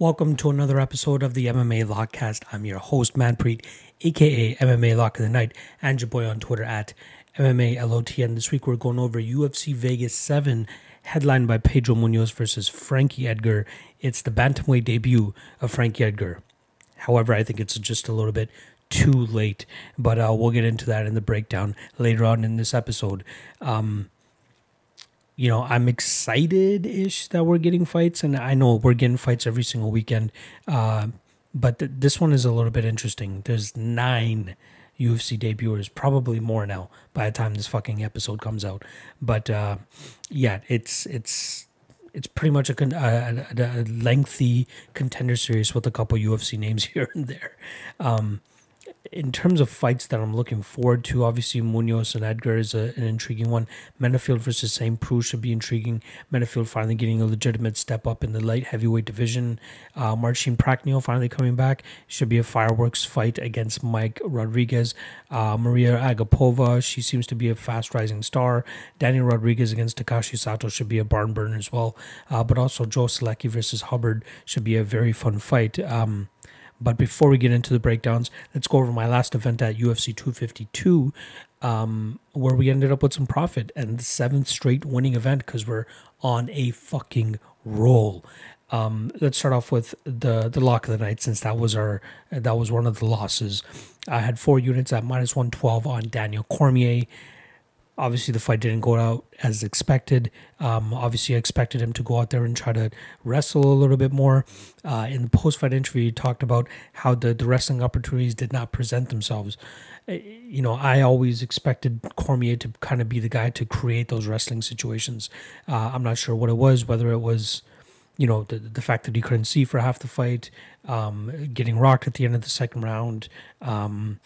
Welcome to another episode of the MMA Lockcast. I'm your host, Manpreet, aka MMA Lock of the Night, and your boy on Twitter at MMA LOTN. This week we're going over UFC Vegas 7, headlined by Pedro Munhoz versus Frankie Edgar. It's the bantamweight debut of Frankie Edgar. However, I think it's just a little bit too late, but uh, we'll get into that in the breakdown later on in this episode. Um, you know, I'm excited ish that we're getting fights, and I know we're getting fights every single weekend. Uh, but th- this one is a little bit interesting. There's nine UFC debuters, probably more now by the time this fucking episode comes out. But uh, yeah, it's it's it's pretty much a, con- a, a, lengthy contender series with a couple UFC names here and there. Um, in terms of fights that I'm looking forward to, obviously Munhoz and Edgar is a, an intriguing one. Menifield versus St. Preux should be intriguing. Menifield finally getting a legitimate step up in the light heavyweight division. Uh, Marcin Prachnio finally coming back. Should be a fireworks fight against Mike Rodriguez. Uh, Maria Agapova, she seems to be a fast rising star. Daniel Rodriguez against Takashi Sato should be a barn burner as well. Uh, but also Joe Solecki versus Hubbard should be a very fun fight. Um, but before we get into the breakdowns, let's go over my last event at UFC 252, um, where we ended up with some profit and the seventh straight winning event because we're on a fucking roll. Um, let's start off with the the lock of the night since that was our that was one of the losses. I had four units at minus one twelve on Daniel Cormier. Obviously, the fight didn't go out as expected. Um, obviously, I expected him to go out there and try to wrestle a little bit more. Uh, in the post fight interview, he talked about how the, the wrestling opportunities did not present themselves. Uh, you know, I always expected Cormier to kind of be the guy to create those wrestling situations. Uh, I'm not sure what it was, whether it was you know the the fact that he couldn't see for half the fight, um, getting rocked at the end of the second round, um,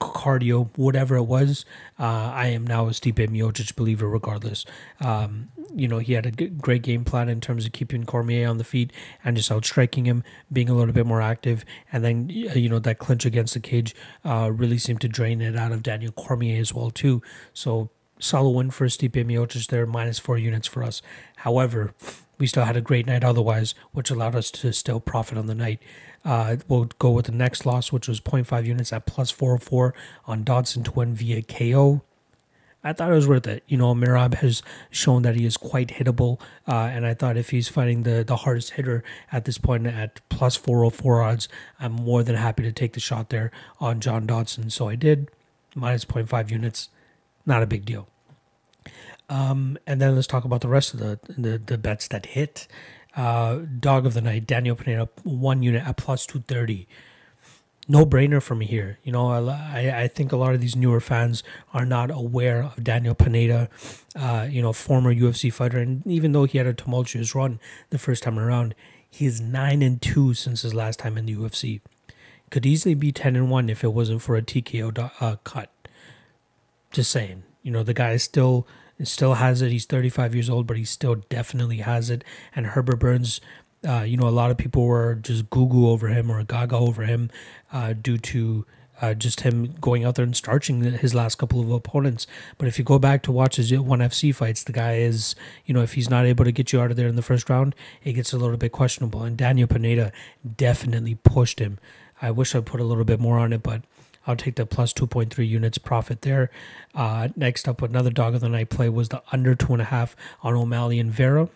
cardio, whatever it was. Uh, I am now a Stipe Miocic believer, regardless. Um, you know, he had a g- great game plan in terms of keeping Cormier on the feet and just outstriking him, being a little bit more active. And then, you know, that clinch against the cage uh, really seemed to drain it out of Daniel Cormier as well, too. So, solid win for Stipe Miocic there, minus four units for us. However, we still had a great night otherwise, which allowed us to still profit on the night. Uh, we'll go with the next loss, which was 0.5 units at plus 404 on Dodson to win via KO. I thought it was worth it. You know, Merab has shown that he is quite hittable, uh, and I thought if he's fighting the, the hardest hitter at this point at plus 404 odds, I'm more than happy to take the shot there on John Dodson. So I did, minus 0.5 units, not a big deal. Um, and then let's talk about the rest of the, the, the bets that hit. Uh, dog of the night, Daniel Pineda, one unit at plus 230. No brainer for me here. You know, I, I think a lot of these newer fans are not aware of Daniel Pineda, uh, you know, former UFC fighter. And even though he had a tumultuous run the first time around, he is 9 and 2 since his last time in the UFC. Could easily be 10 and 1 if it wasn't for a TKO uh, cut. Just saying. You know, the guy is still still has it. He's 35 years old, but he still definitely has it. And Herbert Burns, uh, you know, a lot of people were just goo over him or gaga over him uh, due to uh, just him going out there and starching his last couple of opponents. But if you go back to watch his ONE FC fights, the guy is, you know, if he's not able to get you out of there in the first round, it gets a little bit questionable. And Daniel Pineda definitely pushed him. I wish I put a little bit more on it, but I'll take the plus 2.3 units profit there. Uh, next up, another dog of the night play was the under two and a half on O'Malley and Vera.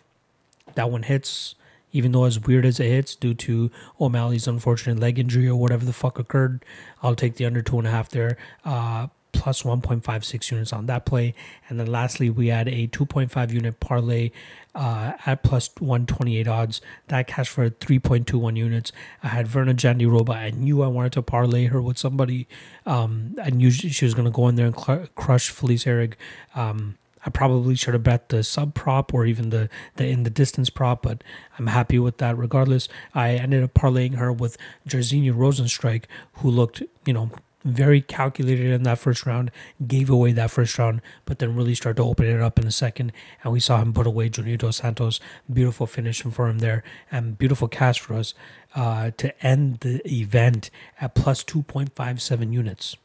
That one hits, even though as weird as it hits due to O'Malley's unfortunate leg injury or whatever the fuck occurred. I'll take the under two and a half there. Uh, plus 1.56 units on that play. And then lastly, we had a 2.5 unit parlay uh, at plus 128 odds. That cashed for 3.21 units. I had Virna Jandiroba. I knew I wanted to parlay her with somebody. Um, I knew she was going to go in there and cl- crush Felice Herrig. Um, I probably should have bet the sub prop or even the, the in the distance prop, but I'm happy with that regardless. I ended up parlaying her with Jairzinho Rozenstruik, who looked, you know, very calculated in that first round, gave away that first round, but then really started to open it up in the second. And we saw him put away Junior Dos Santos. Beautiful finish for him there, and beautiful cash for us uh, to end the event at plus 2.57 units.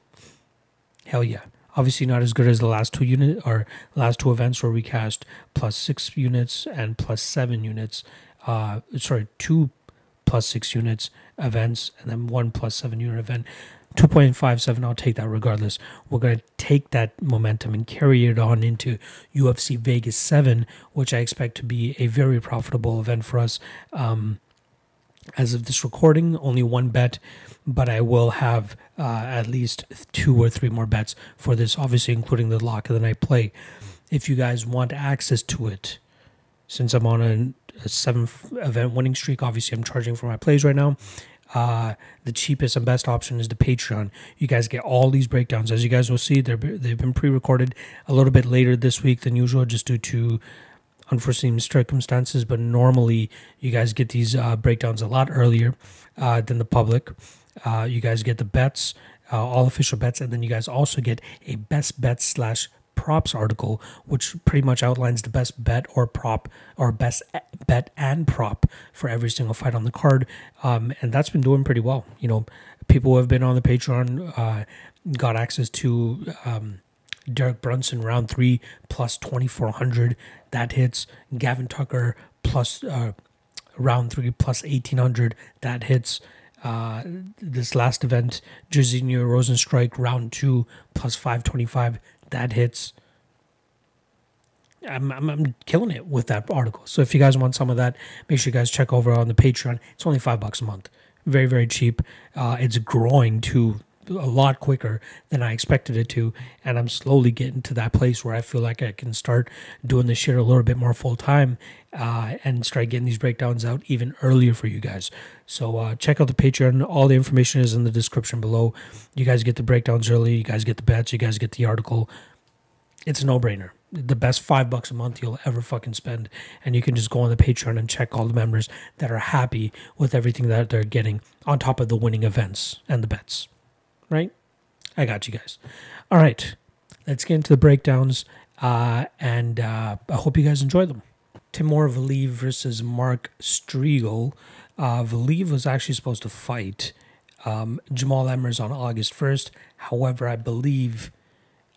Hell yeah. Obviously, not as good as the last two unit or last two events where we cashed plus six units and plus seven units. Uh, sorry, two plus six units events and then one plus seven unit event. 2.57, I'll take that regardless. We're going to take that momentum and carry it on into UFC Vegas 7, which I expect to be a very profitable event for us. Um, as of this recording, only one bet, but I will have uh, at least two or three more bets for this, obviously, including the lock of the night play. If you guys want access to it, since I'm on a, a seventh event winning streak, obviously, I'm charging for my plays right now. Uh, the cheapest and best option is the Patreon. You guys get all these breakdowns. As you guys will see, they're, they've been pre recorded a little bit later this week than usual, just due to unforeseen circumstances. But normally, you guys get these uh, breakdowns a lot earlier uh, than the public. Uh, you guys get the bets, uh, all official bets, and then you guys also get a best bet slash props article, which pretty much outlines the best bet or prop or best bet and prop for every single fight on the card. Um, and that's been doing pretty well. You know, people who have been on the Patreon uh, got access to um, Derek Brunson round three plus 2400. That hits. Gavin Tucker plus uh, round three plus 1800. That hits. Uh, this last event, Jairzinho Rozenstruik round two plus 525 that hits. I'm, I'm, I'm killing it with that article. So if you guys want some of that, make sure you guys check over on the Patreon. It's only five bucks a month. Very very cheap. Uh, it's growing to a lot quicker than I expected it to, and I'm slowly getting to that place where I feel like I can start doing this shit a little bit more full time, uh, and start getting these breakdowns out even earlier for you guys. So uh, check out the Patreon. All the information is in the description below. You guys get the breakdowns early. You guys get the bets. You guys get the article. It's a no brainer. The best five bucks a month you'll ever fucking spend. And you can just go on the Patreon and check all the members that are happy with everything that they're getting on top of the winning events and the bets right? I got you guys. All right, let's get into the breakdowns, uh, and uh, I hope you guys enjoy them. Timur Valiev versus Mark Striegl. Uh, Valiev was actually supposed to fight um, Jamall Emmers on August 1st. However, I believe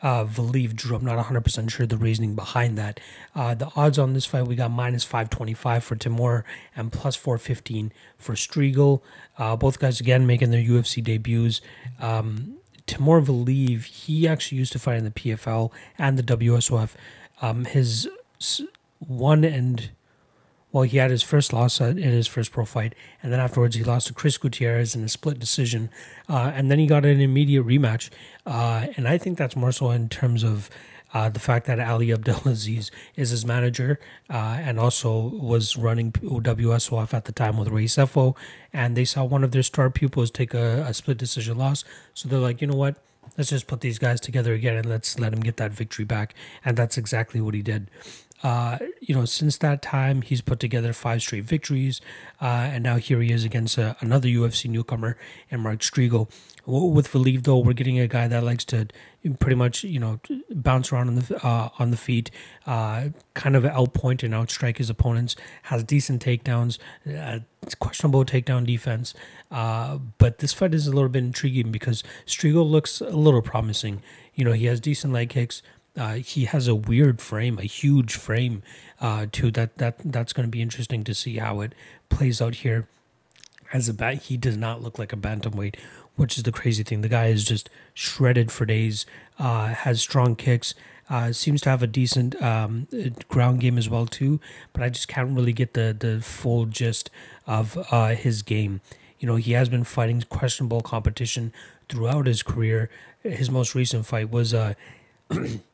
uh, Valiev drew. I'm not 100% sure the reasoning behind that. Uh, the odds on this fight, we got minus 525 for Timur and plus 415 for Striegl. Uh, both guys, again, making their UFC debuts. Um, Timur Valiev, he actually used to fight in the PFL and the WSOF. Um, his one and well, he had his first loss in his first pro fight, and then afterwards he lost to Chris Gutierrez in a split decision, uh, and then he got an immediate rematch. Uh, and I think that's more so in terms of uh, the fact that Ali Abdelaziz is his manager uh, and also was running WSOF at the time with Ray Sefo, and they saw one of their star pupils take a, a split decision loss, so they're like, you know what? Let's just put these guys together again and let's let him get that victory back. And that's exactly what he did. Uh, you know, since that time, he's put together five straight victories, uh, and now here he is against uh, another UFC newcomer, and Mark Striegl. With Valiev, though, we're getting a guy that likes to pretty much, you know, bounce around on the uh, on the feet, uh, kind of outpoint and outstrike his opponents. Has decent takedowns, uh, questionable takedown defense, but this fight is a little bit intriguing because Striegl looks a little promising. You know, he has decent leg kicks uh, he has a weird frame, a huge frame, uh, too. That that that's going to be interesting to see how it plays out here. As a bat, he does not look like a bantamweight, which is the crazy thing. The guy is just shredded for days. Uh, has strong kicks. Uh, seems to have a decent um, ground game as well too. But I just can't really get the the full gist of uh, his game. You know, he has been fighting questionable competition throughout his career. His most recent fight was uh,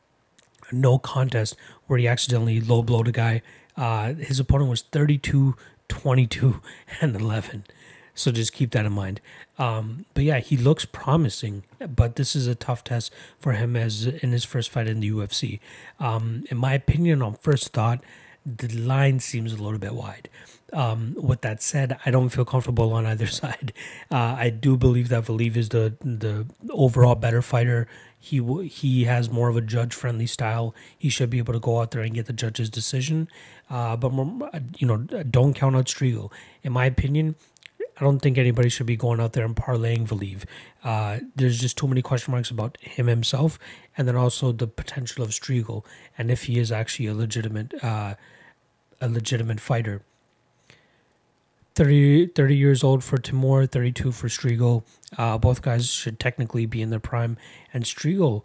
no contest where he accidentally low blowed a guy. Uh, his opponent was 32, 22, and 11. So just keep that in mind. Um, but yeah, he looks promising, but this is a tough test for him as in his first fight in the UFC. Um, in my opinion, on first thought, the line seems a little bit wide. Um, with that said, I don't feel comfortable on either side. Uh, I do believe that Valiev is the the overall better fighter. He he has more of a judge friendly style. He should be able to go out there and get the judge's decision. Uh, but you know, don't count out Striegl. In my opinion, I don't think anybody should be going out there and parlaying Valiev. Uh, there's just too many question marks about him himself, and then also the potential of Striegl and if he is actually a legitimate uh, a legitimate fighter 30, 30 years old for Timur, 32 for Striegl. Uh, both guys should technically be in their prime. And Striegl,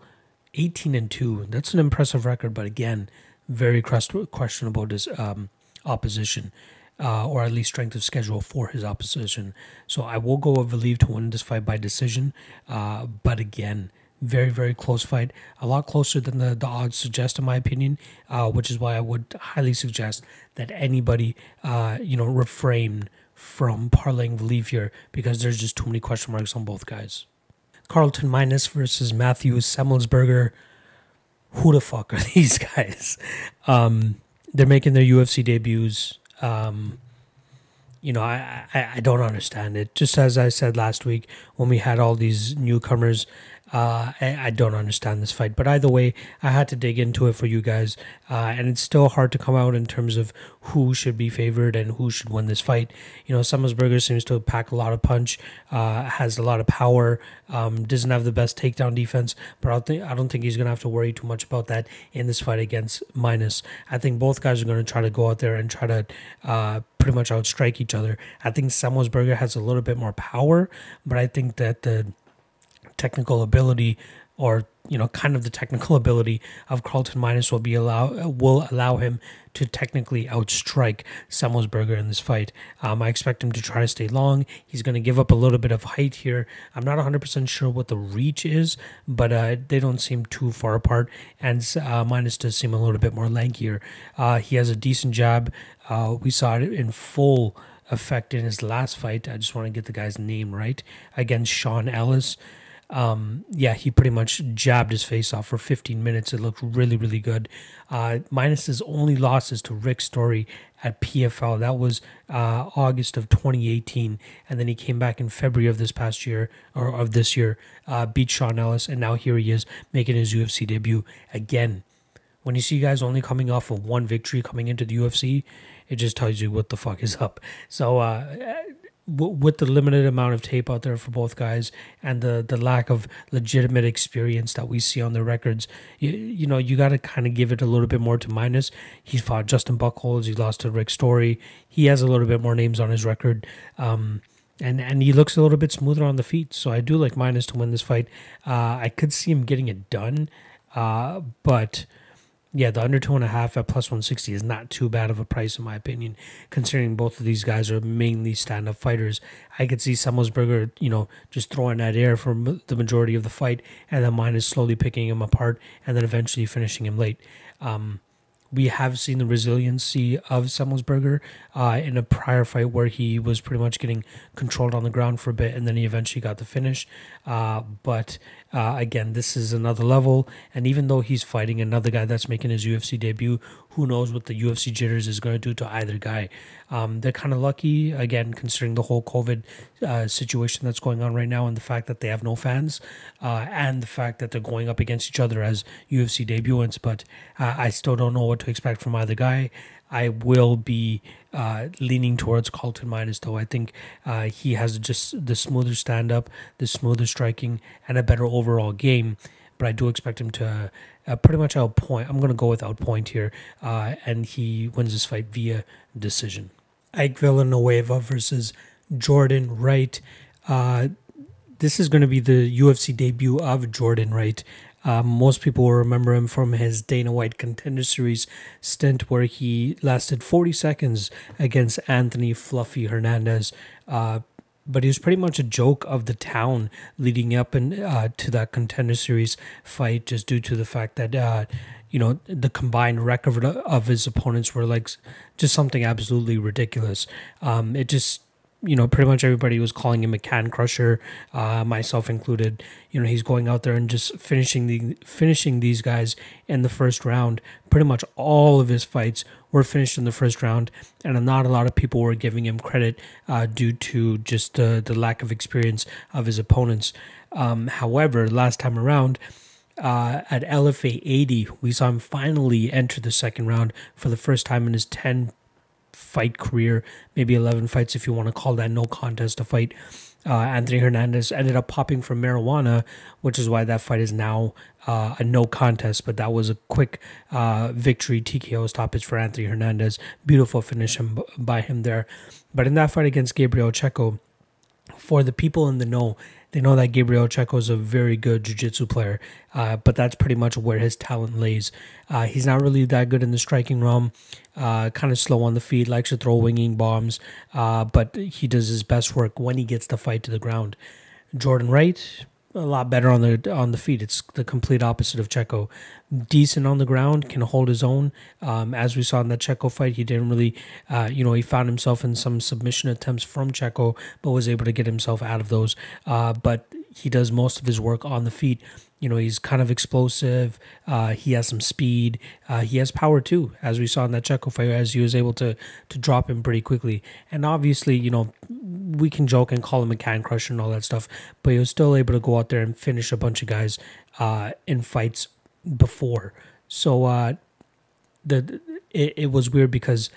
18 and 2. That's an impressive record, but again, very questionable um, opposition. Uh, or at least strength of schedule for his opposition. So I will go with Valiev to win this fight by decision. Uh, but again, very, very close fight. A lot closer than the, the odds suggest, in my opinion, uh, which is why I would highly suggest that anybody, uh, you know, refrain from parlaying Valiev here because there's just too many question marks on both guys. Carlton Minus versus Matthews Semelsberger. Who the fuck are these guys? Um, they're making their UFC debuts. Um, you know, I, I, I don't understand it. Just as I said last week when we had all these newcomers uh, I, I, don't understand this fight, but either way, I had to dig into it for you guys, uh, and it's still hard to come out in terms of who should be favored and who should win this fight. You know, Semelsberger seems to pack a lot of punch, uh, has a lot of power, um, doesn't have the best takedown defense, but I don't think I don't think he's gonna have to worry too much about that in this fight against Minus. I think both guys are gonna try to go out there and try to uh, pretty much outstrike each other. I think Semelsberger has a little bit more power, but I think that the technical ability or you know kind of the technical ability of Carlton Minus will be allow will allow him to technically outstrike Semelsberger in this fight. Um, I expect him to try to stay long. He's going to give up a little bit of height here. I'm not 100% sure what the reach is, but uh, they don't seem too far apart. And uh, Minus does seem a little bit more lankier. Uh, he has a decent jab. Uh, we saw it in full effect in his last fight. I just want to get the guy's name right against Sean Ellis um, yeah, he pretty much jabbed his face off for 15 minutes. It looked really, really good. Uh, minus his only losses to Rick Story at PFL. That was uh, August of 2018, and then he came back in February of this past year or of this year, uh, beat Sean Ellis, and now here he is making his UFC debut again. When you see guys only coming off of one victory coming into the UFC, it just tells you what the fuck is up. So with the limited amount of tape out there for both guys and the the lack of legitimate experience that we see on the records, you, you know, you got to kind of give it a little bit more to minus. He's fought Justin Buchholz, he lost to Rick Story. He has a little bit more names on his record. Um, and, and he looks a little bit smoother on the feet. So I do like minus to win this fight. Uh, I could see him getting it done, uh, but yeah, the under two and a half at plus 160 is not too bad of a price, in my opinion, considering both of these guys are mainly stand up fighters. I could see Semelsberger, you know, just throwing that air for the majority of the fight, and then Minus slowly picking him apart and then eventually finishing him late. Um, we have seen the resiliency of Semelsberger uh, in a prior fight where he was pretty much getting controlled on the ground for a bit and then he eventually got the finish. Uh, but uh, again, this is another level. And even though he's fighting another guy that's making his UFC debut, who knows what the UFC jitters is going to do to either guy. Um, they're kind of lucky, again, considering the whole COVID uh, situation that's going on right now and the fact that they have no fans uh, and the fact that they're going up against each other as UFC debuts. But uh, I still don't know what to expect from either guy. I will be uh, leaning towards Carlton Minus, though. I think uh, he has just the smoother stand up, the smoother striking, and a better overall game. But I do expect him to uh, pretty much outpoint. I'm going to go with outpoint here, uh, and he wins this fight via decision. Ike Villanueva versus Jordan Wright. Uh, this is going to be the UFC debut of Jordan Wright. Um, most people will remember him from his Dana White Contender Series stint, where he lasted 40 seconds against Anthony Fluffy Hernandez. Uh, but he was pretty much a joke of the town leading up and uh, to that Contender Series fight, just due to the fact that uh, you know the combined record of his opponents were like just something absolutely ridiculous. Um, it just you know, pretty much everybody was calling him a can crusher, uh, myself included. You know, he's going out there and just finishing the finishing these guys in the first round. Pretty much all of his fights were finished in the first round, and not a lot of people were giving him credit uh, due to just uh, the lack of experience of his opponents. Um, however, last time around. Uh, at LFA 80, we saw him finally enter the second round for the first time in his 10 fight career, maybe 11 fights if you want to call that no contest a fight. Uh, Anthony Hernandez ended up popping from marijuana, which is why that fight is now uh, a no contest. But that was a quick uh, victory TKO stoppage for Anthony Hernandez. Beautiful finish by him there. But in that fight against Gabriel Checo, for the people in the know, they know that Gabriel Checo is a very good jiu-jitsu player, uh, but that's pretty much where his talent lays. Uh, he's not really that good in the striking realm, uh, kind of slow on the feet, likes to throw winging bombs, uh, but he does his best work when he gets the fight to the ground. Jordan Wright, a lot better on the on the feet. It's the complete opposite of Checo. Decent on the ground, can hold his own. Um, as we saw in that Checo fight, he didn't really, uh, you know, he found himself in some submission attempts from Checo, but was able to get himself out of those. Uh, but he does most of his work on the feet. You know, he's kind of explosive. Uh, he has some speed. Uh, he has power too, as we saw in that Checo fight, as he was able to to drop him pretty quickly. And obviously, you know, we can joke and call him a can crusher and all that stuff, but he was still able to go out there and finish a bunch of guys uh, in fights before. So uh, the it, it was weird because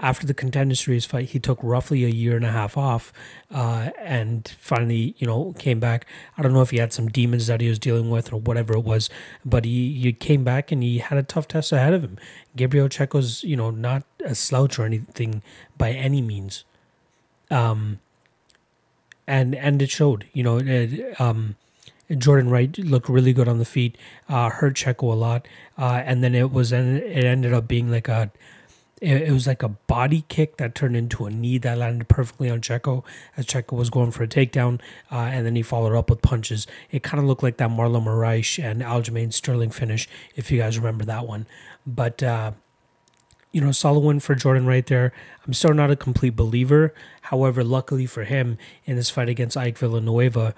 after the contender series fight, he took roughly a year and a half off, uh, and finally, you know, came back. I don't know if he had some demons that he was dealing with or whatever it was, but he, he came back and he had a tough test ahead of him. Gabriel Checo's, you know, not a slouch or anything by any means, um, and and it showed. You know, it, um, Jordan Wright looked really good on the feet, uh, hurt Checo a lot, uh, and then it was and it ended up being like a it, it, was like a body kick that turned into a knee that landed perfectly on Checo as Checo was going for a takedown, uh, and then he followed up with punches. It kind of looked like that Marlon Moraes and Aljamain Sterling finish, if you guys remember that one. But uh, you know, solid win for Jordan right there. I'm still not a complete believer. However, luckily for him in this fight against Ike Villanueva,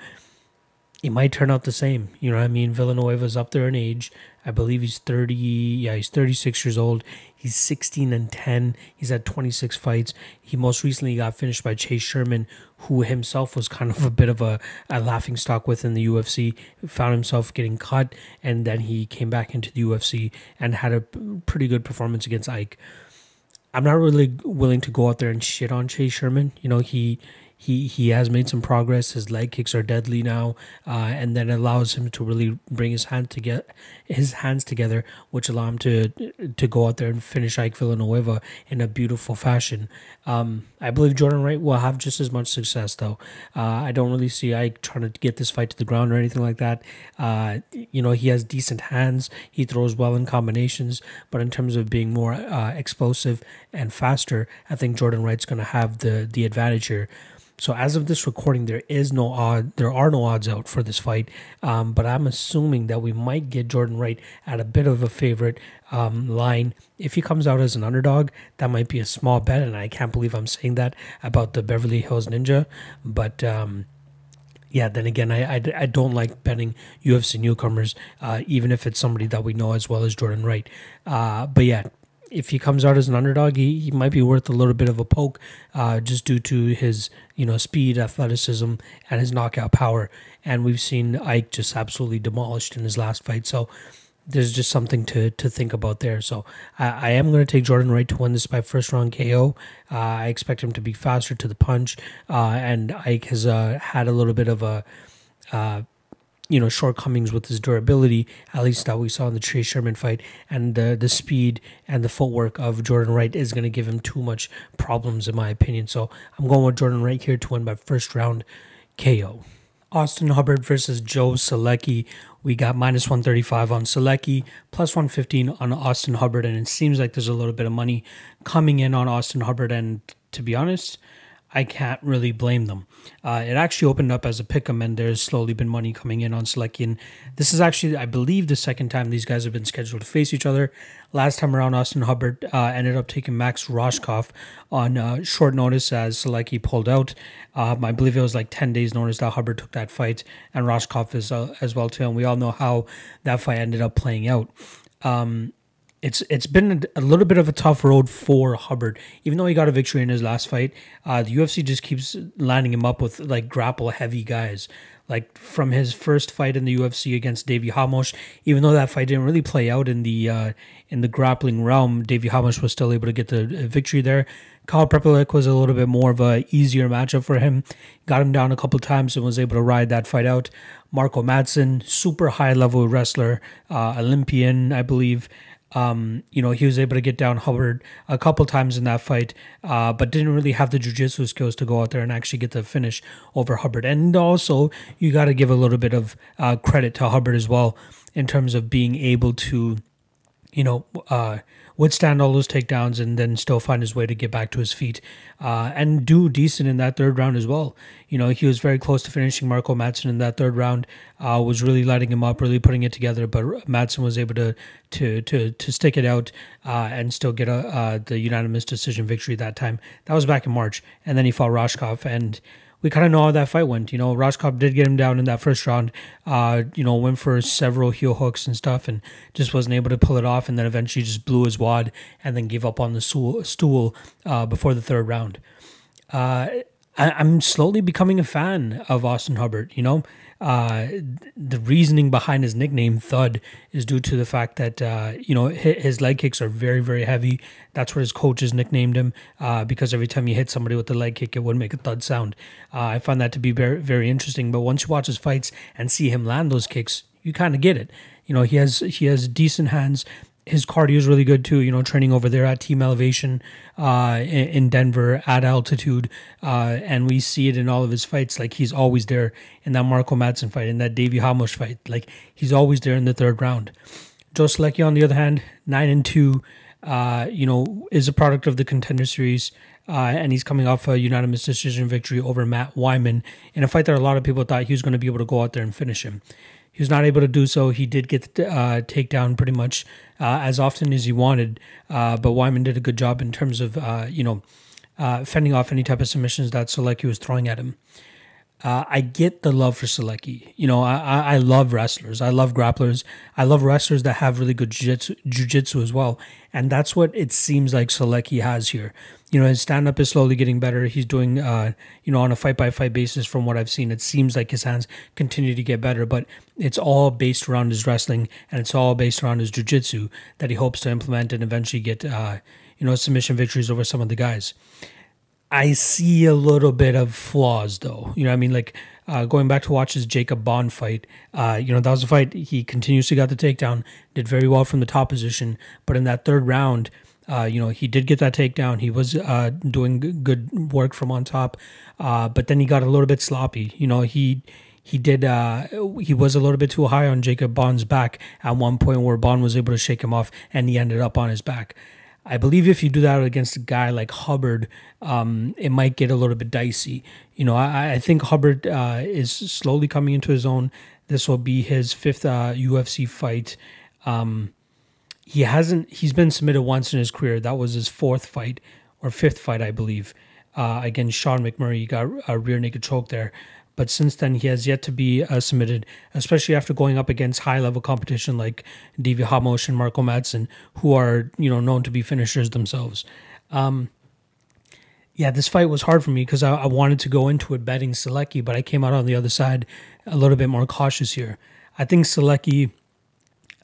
it might turn out the same. You know what I mean? Villanueva's up there in age. I believe he's 30. Yeah, he's 36 years old. He's 16 and 10. He's had 26 fights. He most recently got finished by Chase Sherman, who himself was kind of a bit of a, a laughing stock within the UFC. Found himself getting cut, and then he came back into the UFC and had a pretty good performance against Ike. I'm not really willing to go out there and shit on Chase Sherman. You know, he he he has made some progress. His leg kicks are deadly now, uh, and then allows him to really bring his hand to get his hands together, which allow him to to go out there and finish Ike Villanueva in a beautiful fashion. Um, I believe Jordan Wright will have just as much success, though. Uh, I don't really see Ike trying to get this fight to the ground or anything like that. Uh, you know, he has decent hands. He throws well in combinations, but in terms of being more uh, explosive and faster, I think Jordan Wright's going to have the the advantage here. So as of this recording, there is no odd, there are no odds out for this fight. Um, but I'm assuming that we might get Jordan Wright at a bit of a favorite um, line. If he comes out as an underdog, that might be a small bet, and I can't believe I'm saying that about the Beverly Hills Ninja. But um, yeah, then again, I, I, I, don't like betting UFC newcomers, uh, even if it's somebody that we know as well as Jordan Wright. Uh, but yeah, if he comes out as an underdog, he, he might be worth a little bit of a poke, uh, just due to his you know speed, athleticism, and his knockout power. And we've seen Ike just absolutely demolished in his last fight. So there's just something to to think about there. So I, I am going to take Jordan Wright to win this by first round KO. Uh, I expect him to be faster to the punch, uh, and Ike has uh, had a little bit of a uh, you know shortcomings with his durability, at least that we saw in the Trey Sherman fight, and the the speed and the footwork of Jordan Wright is going to give him too much problems, in my opinion. So I'm going with Jordan Wright here to win by first round KO. Austin Hubbard versus Joe Solecki. We got minus 135 on Solecki, plus 115 on Austin Hubbard, and it seems like there's a little bit of money coming in on Austin Hubbard. And to be honest, I can't really blame them. Uh, it actually opened up as a pick'em, and there's slowly been money coming in on Solecki. This is actually, I believe, the second time these guys have been scheduled to face each other. Last time around, Austin Hubbard uh, ended up taking Max Rohskopf on uh, short notice as Solecki pulled out. Um, I believe it was like 10 days notice that Hubbard took that fight, and Rohskopf is uh, as well too. And we all know how that fight ended up playing out. Um, it's it's been a little bit of a tough road for Hubbard. Even though he got a victory in his last fight, uh, the UFC just keeps lining him up with like grapple heavy guys. Like from his first fight in the UFC against Davy Ramos, even though that fight didn't really play out in the uh, in the grappling realm, Davy Ramos was still able to get the victory there. Kyle Prepolec was a little bit more of a easier matchup for him. Got him down a couple times and was able to ride that fight out. Marco Madsen, super high level wrestler, uh, Olympian, I believe. Um, you know, he was able to get down Hubbard a couple times in that fight, uh, but didn't really have the jiu-jitsu skills to go out there and actually get the finish over Hubbard. And also, you got to give a little bit of uh, credit to Hubbard as well in terms of being able to, you know, uh, withstand all those takedowns and then still find his way to get back to his feet uh, and do decent in that third round as well. You know, he was very close to finishing Marco Madsen in that third round. Uh, was really lighting him up, really putting it together. But Madsen was able to to to to stick it out uh, and still get a uh, the unanimous decision victory that time. That was back in March, and then he fought Rohskopf and we kind of know how that fight went. You know, Rohskopf did get him down in that first round. Uh, you know, went for several heel hooks and stuff, and just wasn't able to pull it off. And then eventually just blew his wad and then gave up on the stool, stool uh, before the third round. Uh, I, am slowly becoming a fan of Austin Hubbard. You know, uh, the reasoning behind his nickname Thud is due to the fact that uh, you know his leg kicks are very very heavy. That's what his coaches nicknamed him uh, because every time you hit somebody with a leg kick, it would make a thud sound. Uh, I find that to be very very interesting. But once you watch his fights and see him land those kicks, you kind of get it. You know, he has he has decent hands his cardio is really good too. You know, training over there at Team Elevation uh, in, Denver at altitude, uh, and we see it in all of his fights. Like he's always there in that Marco Madsen fight, in that Davy Ramos fight. Like he's always there in the third round. Joe Solecki, on the other hand, nine and two. Uh, you know, is a product of the contender series. Uh, and he's coming off a unanimous decision victory over Matt Wiman in a fight that a lot of people thought he was going to be able to go out there and finish him. He was not able to do so. He did get the uh, takedown pretty much uh, as often as he wanted, uh, but Wiman did a good job in terms of uh, you know uh, fending off any type of submissions that Solecki was throwing at him. Uh, I get the love for Solecki. You know, I, I love wrestlers. I love grapplers. I love wrestlers that have really good jiu-jitsu, as well. And that's what it seems like Solecki has here you know, his stand up is slowly getting better. He's doing, uh, you know, on a fight by fight basis from what I've seen. It seems like his hands continue to get better, but it's all based around his wrestling and it's all based around his jiu-jitsu that he hopes to implement and eventually get, uh, you know, submission victories over some of the guys. I see a little bit of flaws though. You know, I mean, like uh, going back to watch his Jacob Bond fight, uh, you know, that was a fight he continuously got the takedown, did very well from the top position, but in that third round, uh, you know, he did get that takedown. He was uh, doing good work from on top, uh, but then he got a little bit sloppy. You know, he he did uh, he was a little bit too high on Jacob Bond's back at one point where Bond was able to shake him off, and he ended up on his back. I believe if you do that against a guy like Hubbard, um, it might get a little bit dicey. You know, I, I think Hubbard uh, is slowly coming into his own. This will be his fifth UFC uh, fight. Um, he hasn't he's been submitted once in his career. That was his fourth fight or fifth fight, I believe. Uh, against Sean McMurray, he got a rear naked choke there. But since then, he has yet to be uh, submitted, especially after going up against high level competition like Davey Ramos and Marco Madsen, who are you know known to be finishers themselves. Um, yeah, this fight was hard for me because I, I, wanted to go into it betting Solecki, but I came out on the other side a little bit more cautious here. I think Solecki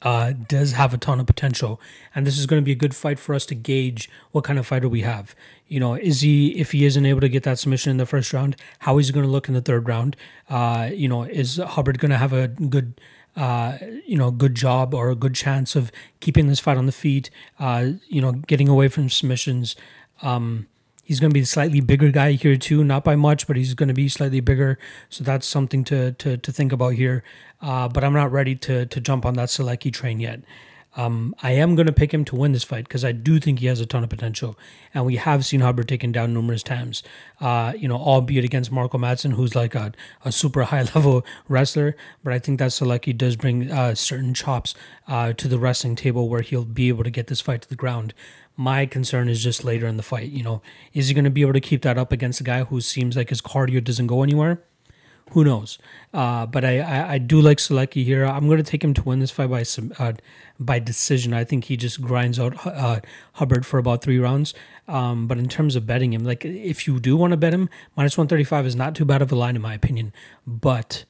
uh, does have a ton of potential, and this is going to be a good fight for us to gauge what kind of fighter we have. You know, is he if he isn't able to get that submission in the first round, how is he going to look in the third round? Uh, you know, is Hubbard going to have a good uh, you know, good job or a good chance of keeping this fight on the feet, uh, you know, getting away from submissions. Um, he's going to be a slightly bigger guy here too, not by much, but he's going to be slightly bigger. So that's something to to, to think about here uh, but I'm not ready to to jump on that Solecki train yet. Um, I am going to pick him to win this fight because I do think he has a ton of potential, and we have seen Hubbard taken down numerous times. Uh, you know, albeit against Marco Madsen, who's like a, a super high level wrestler. But I think that Solecki does bring uh, certain chops uh, to the wrestling table where he'll be able to get this fight to the ground. My concern is just later in the fight. You know, is he going to be able to keep that up against a guy who seems like his cardio doesn't go anywhere? who knows? Uh, but I, I, I, do like Solecki here. I'm going to take him to win this fight by some uh, by decision. I think he just grinds out uh, Hubbard for about three rounds. Um, but in terms of betting him, like if you do want to bet him, minus 135 is not too bad of a line in my opinion. But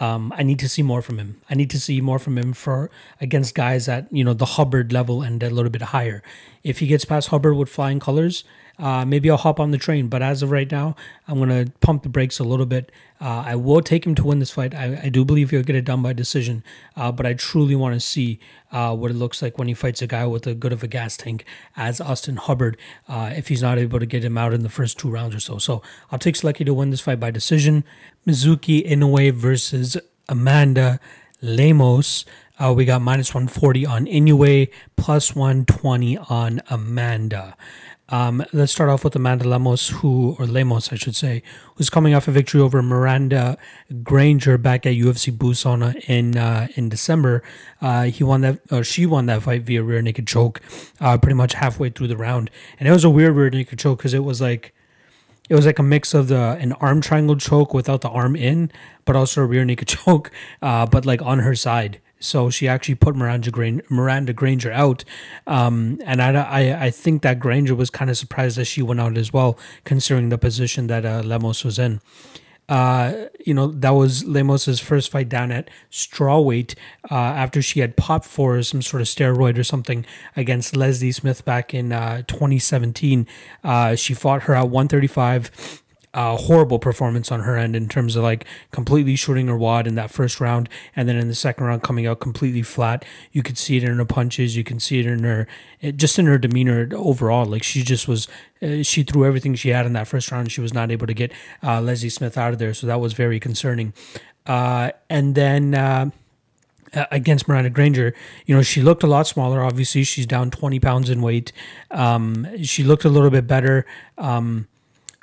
um, I need to see more from him. I need to see more from him for against guys at you know the Hubbard level and a little bit higher. If he gets past Hubbard with flying colors, uh, maybe I'll hop on the train. But as of right now, I'm gonna pump the brakes a little bit. Uh, I will take him to win this fight. I, I do believe he'll get it done by decision. Uh, but I truly want to see uh, what it looks like when he fights a guy with a good of a gas tank as Austin Hubbard. Uh, if he's not able to get him out in the first two rounds or so, so I'll take Solecki to win this fight by decision. Mizuki Inoue versus Amanda Lemos. Uh, we got minus 140 on Inoue, plus 120 on Amanda. Um, let's start off with Amanda Lemos, who, or Lemos, I should say, who's coming off a victory over Miranda Granger back at UFC Busana in uh, in December. Uh, he won that, or she won that fight via rear naked choke, uh, pretty much halfway through the round, and it was a weird rear naked choke because it was like it was like a mix of the an arm triangle choke without the arm in, but also a rear naked choke, uh, but like on her side. So she actually put Miranda, Granger, Miranda Granger out, um, and I, I, I think that Granger was kind of surprised that she went out as well, considering the position that uh, Lemos was in. Uh, you know, that was Lemos's first fight down at strawweight uh, after she had popped for some sort of steroid or something against Leslie Smith back in uh, 2017. Uh, she fought her at 135 uh, horrible performance on her end in terms of like completely shooting her wad in that first round, and then in the second round coming out completely flat. You could see it in her punches. You can see it in her, it, just in her demeanor overall. Like she just was, uh, she threw everything she had in that first round. She was not able to get uh, Leslie Smith out of there, so that was very concerning. Uh, and then uh, against Miranda Granger, you know, she looked a lot smaller. Obviously, she's down 20 pounds in weight. Um, she looked a little bit better. Um,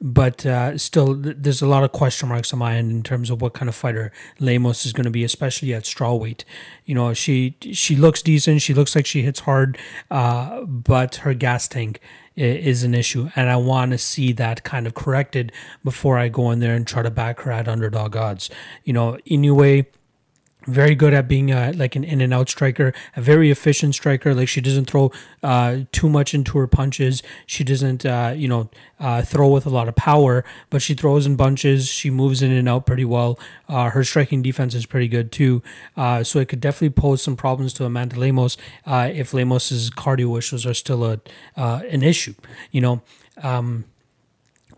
but uh, still, there's a lot of question marks on my end in terms of what kind of fighter Lemos is going to be, especially at strawweight. You know, she she looks decent. She looks like she hits hard, uh, but her gas tank is an issue, and I want to see that kind of corrected before I go in there and try to back her at underdog odds. You know, Inoue very good at being a, like an in and out striker, a very efficient striker. Like she doesn't throw uh, too much into her punches. She doesn't, uh, you know, uh, throw with a lot of power, but she throws in bunches. She moves in and out pretty well. Uh, her striking defense is pretty good too. Uh, so it could definitely pose some problems to Amanda Lemos uh, if Lemos's cardio issues are still a an issue. You know. Um,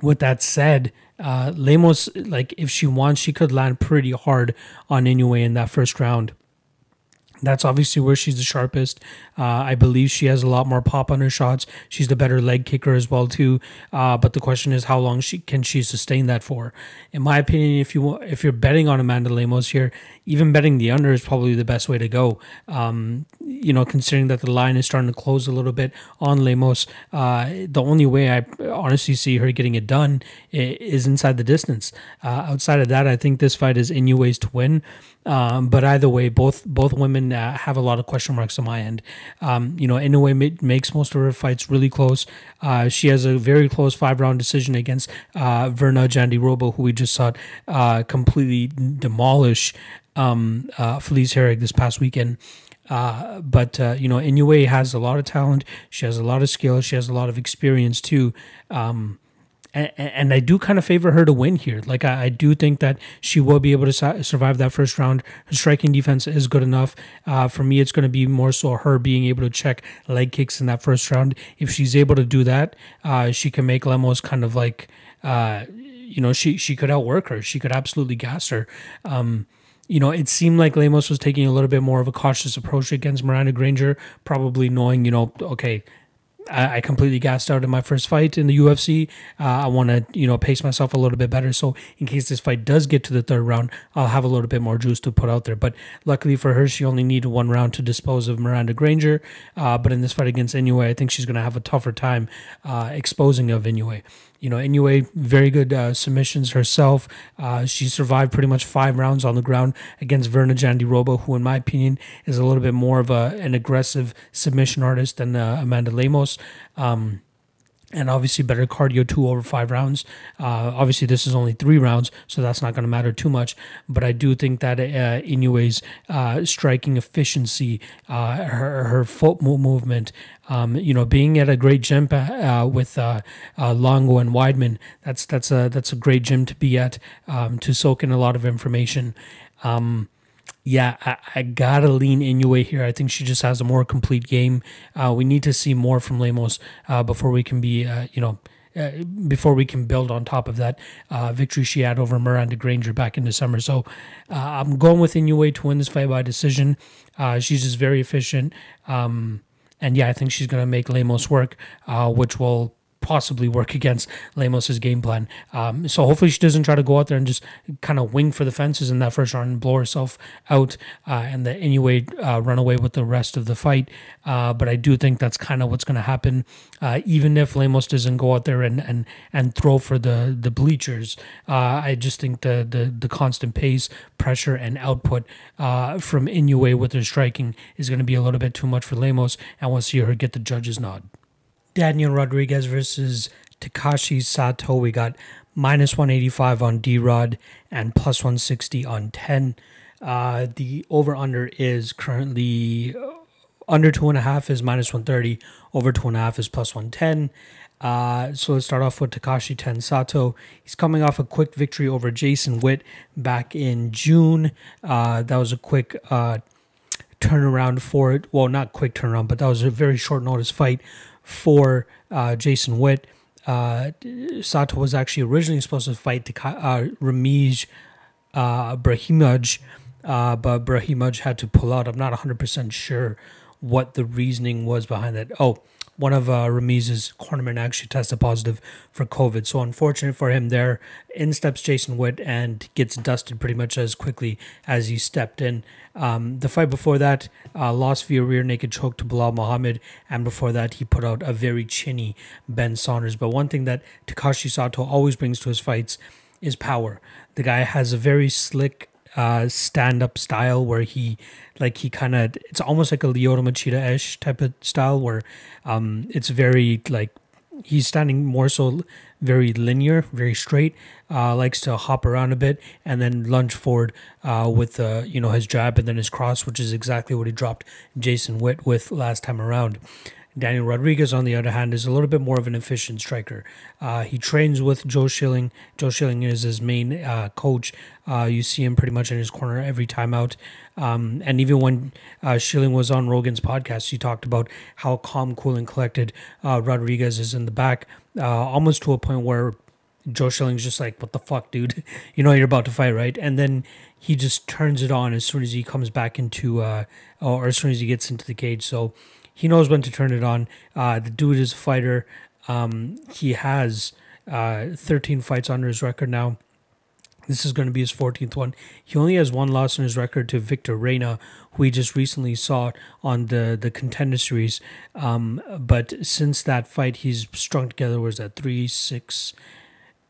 with that said, uh, Lemos, like if she wants, she could land pretty hard on Inoue in that first round. That's obviously where she's the sharpest. Uh, I believe she has a lot more pop on her shots. She's the better leg kicker as well too. Uh, but the question is, how long she can she sustain that for? In my opinion, if you if you're betting on Amanda Lemos here, even betting the under is probably the best way to go. Um, you know, considering that the line is starting to close a little bit on Lemos, uh, the only way I honestly see her getting it done is inside the distance. Uh, outside of that, I think this fight is Inoue's to win. Um, but either way, both both women uh, have a lot of question marks on my end. Um, you know, Inoue ma- makes most of her fights really close. Uh, she has a very close five round decision against uh, Virna Jandiroba, who we just saw uh, completely demolish um, uh, Felice Herrig this past weekend. Uh, but uh, you know, Inoue has a lot of talent. She has a lot of skill. She has a lot of experience too. Um, and, and I do kind of favor her to win here. Like I, I do think that she will be able to su- survive that first round. Her striking defense is good enough. Uh, for me, it's going to be more so her being able to check leg kicks in that first round. If she's able to do that, uh, she can make Lemos kind of like, uh, you know, she she could outwork her. She could absolutely gas her. Um, you know, it seemed like Lemos was taking a little bit more of a cautious approach against Miranda Granger, probably knowing, you know, okay, I, I completely gassed out in my first fight in the UFC. Uh, I want to, you know, pace myself a little bit better. So in case this fight does get to the third round, I'll have a little bit more juice to put out there. But luckily for her, she only needed one round to dispose of Miranda Granger. Uh, but in this fight against Inoue, I think she's going to have a tougher time uh, exposing of Inoue you know, Inoue, very good uh, submissions herself. Uh, she survived pretty much five rounds on the ground against Virna Jandiroba, who, in my opinion, is a little bit more of a, an aggressive submission artist than uh, Amanda Lemos. Um, and obviously better cardio two over five rounds. Uh, obviously, this is only three rounds, so that's not going to matter too much. But I do think that uh, uh, striking efficiency, uh, her her foot movement, um, you know, being at a great gym uh, with uh, uh, Longo and Weidman, that's that's a that's a great gym to be at um, to soak in a lot of information. Um, yeah, I, I, gotta lean Inoue here. I think she just has a more complete game. Uh, we need to see more from Lemos uh, before we can be, uh, you know, uh, before we can build on top of that uh, victory she had over Miranda Granger back in December. So uh, I'm going with Inoue to win this fight by decision. She's just very efficient. Um, and yeah, I think she's going to make Lemos work, which will possibly work against Lemos's game plan. Um, so hopefully she doesn't try to go out there and just kind of wing for the fences in that first round and blow herself out, uh, and the Inoue uh, run away with the rest of the fight. Uh, but I do think that's kind of what's going to happen. Uh, even if Lemos doesn't go out there and and, and throw for the the bleachers, uh, I just think the, the the constant pace, pressure, and output uh, from Inoue with her striking is going to be a little bit too much for Lemos, and we'll see her get the judge's nod. Daniel Rodriguez versus Takashi Sato. We got minus 185 on D Rod and plus 160 on 10. Uh, the over under is currently uh, under two and a half is minus 130, over two and a half is plus 110. Uh, so let's start off with Takashi Ten Sato. He's coming off a quick victory over Jason Witt back in June. Uh, that was a quick uh, turnaround for it. Well, not quick turnaround, but that was a very short notice fight for uh, Jason Witt. Uh, Sato was actually originally supposed to fight the, uh, Ramiz uh, Brahimaj, uh, but Brahimaj had to pull out. I'm not 100% sure what the reasoning was behind that. Oh, one of uh, Ramiz's cornermen actually tested positive for COVID. So unfortunate for him there. In steps Jason Witt and gets dusted pretty much as quickly as he stepped in. Um, the fight before that uh, lost via rear naked choke to Belal Muhammad, and before that he put out a very chinny Ben Saunders. But one thing that Takashi Sato always brings to his fights is power. The guy has a very slick uh, stand up style where he like he kind of it's almost like a Lyoto Machida ish type of style where um, it's very like he's standing more so very linear, very straight. Uh, likes to hop around a bit and then lunge forward uh, with uh, you know his jab and then his cross, which is exactly what he dropped Jason Witt with last time around. Daniel Rodriguez, on the other hand, is a little bit more of an efficient striker. Uh, he trains with Joe Schilling. Joe Schilling is his main uh, coach. Uh, you see him pretty much in his corner every time out. Um, and even when uh, Schilling was on Rogan's podcast, he talked about how calm, cool, and collected uh, Rodriguez is in the back, uh, almost to a point where Joe Schilling's just like, "What the fuck, dude? you know you're about to fight, right?" And then he just turns it on as soon as he comes back into, or as soon as he gets into the cage. So he knows when to turn it on. Uh, the dude is a fighter. Um, he has uh, 13 fights under his record now. This is going to be his 14th one. He only has one loss in his record to Victor Reyna, who he just recently saw on the, the contender series. Um, but since that fight, he's strung together, was that three, six,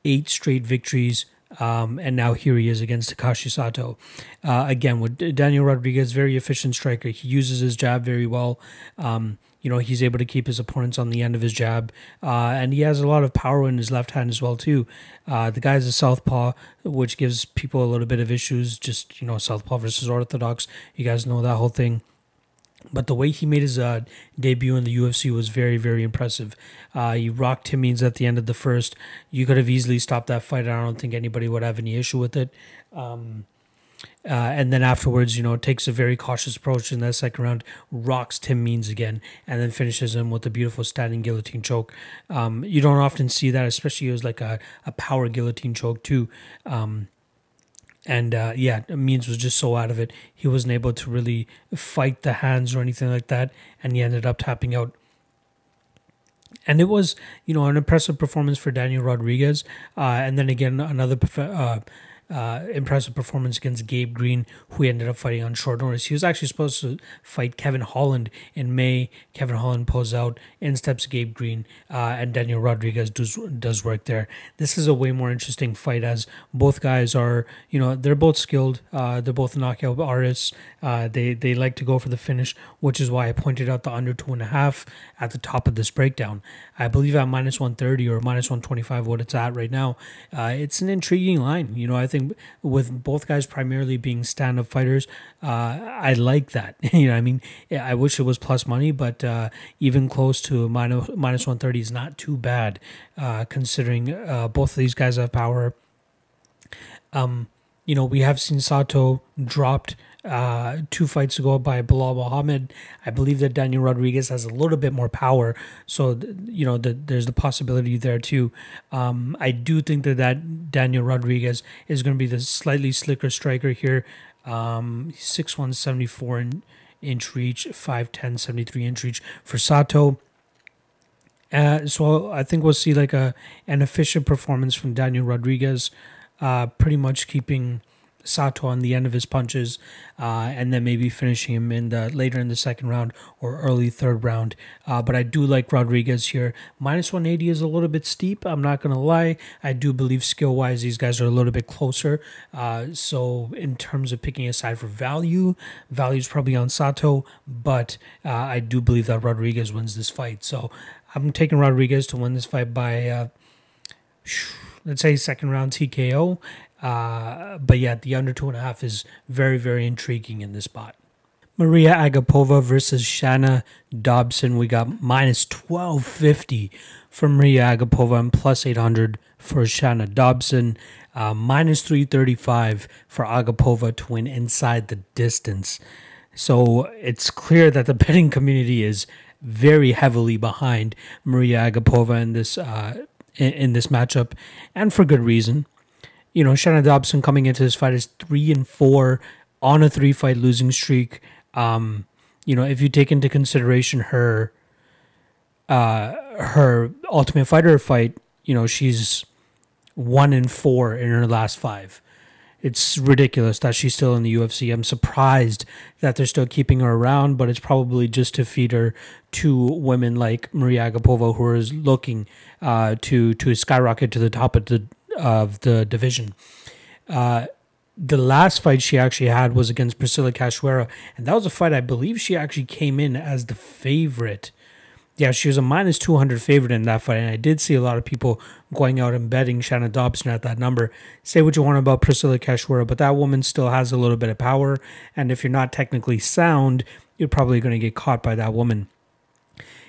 eight straight victories. Um, and now here he is against Takashi Sato. Uh, again, with Daniel Rodriguez, very efficient striker. He uses his jab very well. Um, you know, he's able to keep his opponents on the end of his jab. Uh, and he has a lot of power in his left hand as well, too. Uh, the guy's a southpaw, which gives people a little bit of issues. Just, you know, southpaw versus orthodox. You guys know that whole thing. But the way he made his uh, debut in the UFC was very, very impressive. Uh, he rocked Tim Means at the end of the first. You could have easily stopped that fight. I don't think anybody would have any issue with it. Um, uh, and then afterwards, you know, takes a very cautious approach in that second round, rocks Tim Means again, and then finishes him with a beautiful standing guillotine choke. Um, you don't often see that, especially as like a, a power guillotine choke too. Um, and uh, yeah, Means was just so out of it. He wasn't able to really fight the hands or anything like that, and he ended up tapping out. And it was, you know, an impressive performance for Daniel Rodriguez. Uh, and then again, another uh, uh, impressive performance against Gabe Green, who he ended up fighting on short notice. He was actually supposed to fight Kevin Holland in May. Kevin Holland pulls out, in steps Gabe Green, uh, and Daniel Rodriguez does does work there. This is a way more interesting fight as both guys are, you know, they're both skilled. Uh, they're both knockout artists. Uh, they they like to go for the finish, which is why I pointed out the under two and a half at the top of this breakdown. I believe at minus one thirty or minus one twenty five, what it's at right now. Uh, it's an intriguing line. You know, I think think with both guys primarily being stand up fighters, uh, I like that. you know, I mean, I wish it was plus money, but uh, even close to minus minus one thirty is not too bad, uh, considering uh, both of these guys have power. Um, you know, we have seen Sato dropped uh, two fights ago by Belal Muhammad. I believe that Daniel Rodriguez has a little bit more power, so you know the, there's the possibility there too. Um, I do think that that Daniel Rodriguez is going to be the slightly slicker striker here. Um, six one seventy four in, inch reach, 5'10", 73 inch reach for Sato. Uh, so I think we'll see like a an efficient performance from Daniel Rodriguez, uh, pretty much keeping Sato on the end of his punches, uh, and then maybe finishing him in the later in the second round or early third round. Uh, but I do like Rodriguez here. Minus 180 is a little bit steep. I'm not gonna lie. I do believe skill wise these guys are a little bit closer. Uh, so in terms of picking a side for value, value is probably on Sato, but uh, I do believe that Rodriguez wins this fight. So I'm taking Rodriguez to win this fight by uh, let's say second round TKO. Uh, but yeah, the under two and a half is very, very intriguing in this spot. Maria Agapova versus Shanna Dobson. We got minus 1250 for Maria Agapova and plus 800 for Shanna Dobson. Uh, minus 335 for Agapova to win inside the distance. So it's clear that the betting community is very heavily behind Maria Agapova in this uh, in, in this matchup, and for good reason you know, Shanna Dobson coming into this fight is three and four on a three fight losing streak. Um, you know, if you take into consideration her uh her Ultimate Fighter fight, you know, she's one and four in her last five. It's ridiculous that she's still in the UFC. I'm surprised that they're still keeping her around, but it's probably just to feed her to women like Maria Agapova, who is looking uh, to to skyrocket to the top of the of the division. Uh, the last fight she actually had was against Priscilla Cachoeira, and that was a fight I believe she actually came in as the favorite. Yeah, she was a minus 200 favorite in that fight, and I did see a lot of people going out and betting Shannon Dobson at that number. Say what you want about Priscilla Cachoeira, but that woman still has a little bit of power, and if you're not technically sound, you're probably going to get caught by that woman.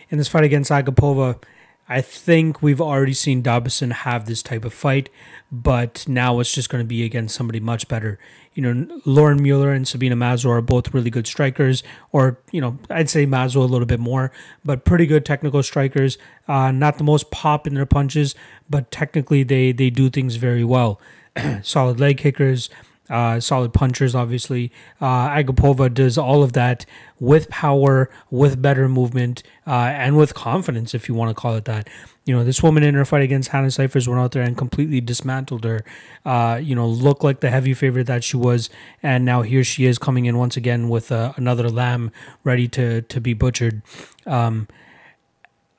In this fight against Agapova, I think we've already seen Dobson have this type of fight, but now it's just going to be against somebody much better. You know, Lauren Mueller and Sabina Mazur are both really good strikers, or, you know, I'd say Mazur a little bit more, but pretty good technical strikers. Uh, not the most pop in their punches, but technically they, they do things very well. Solid leg kickers, uh, solid punchers, obviously. Uh, Agapova does all of that with power, with better movement, uh, and with confidence, if you want to call it that. You know, this woman in her fight against Hannah Cifers went out there and completely dismantled her. Uh, you know, looked like the heavy favorite that she was, and now here she is coming in once again with uh, another lamb ready to to be butchered. Um,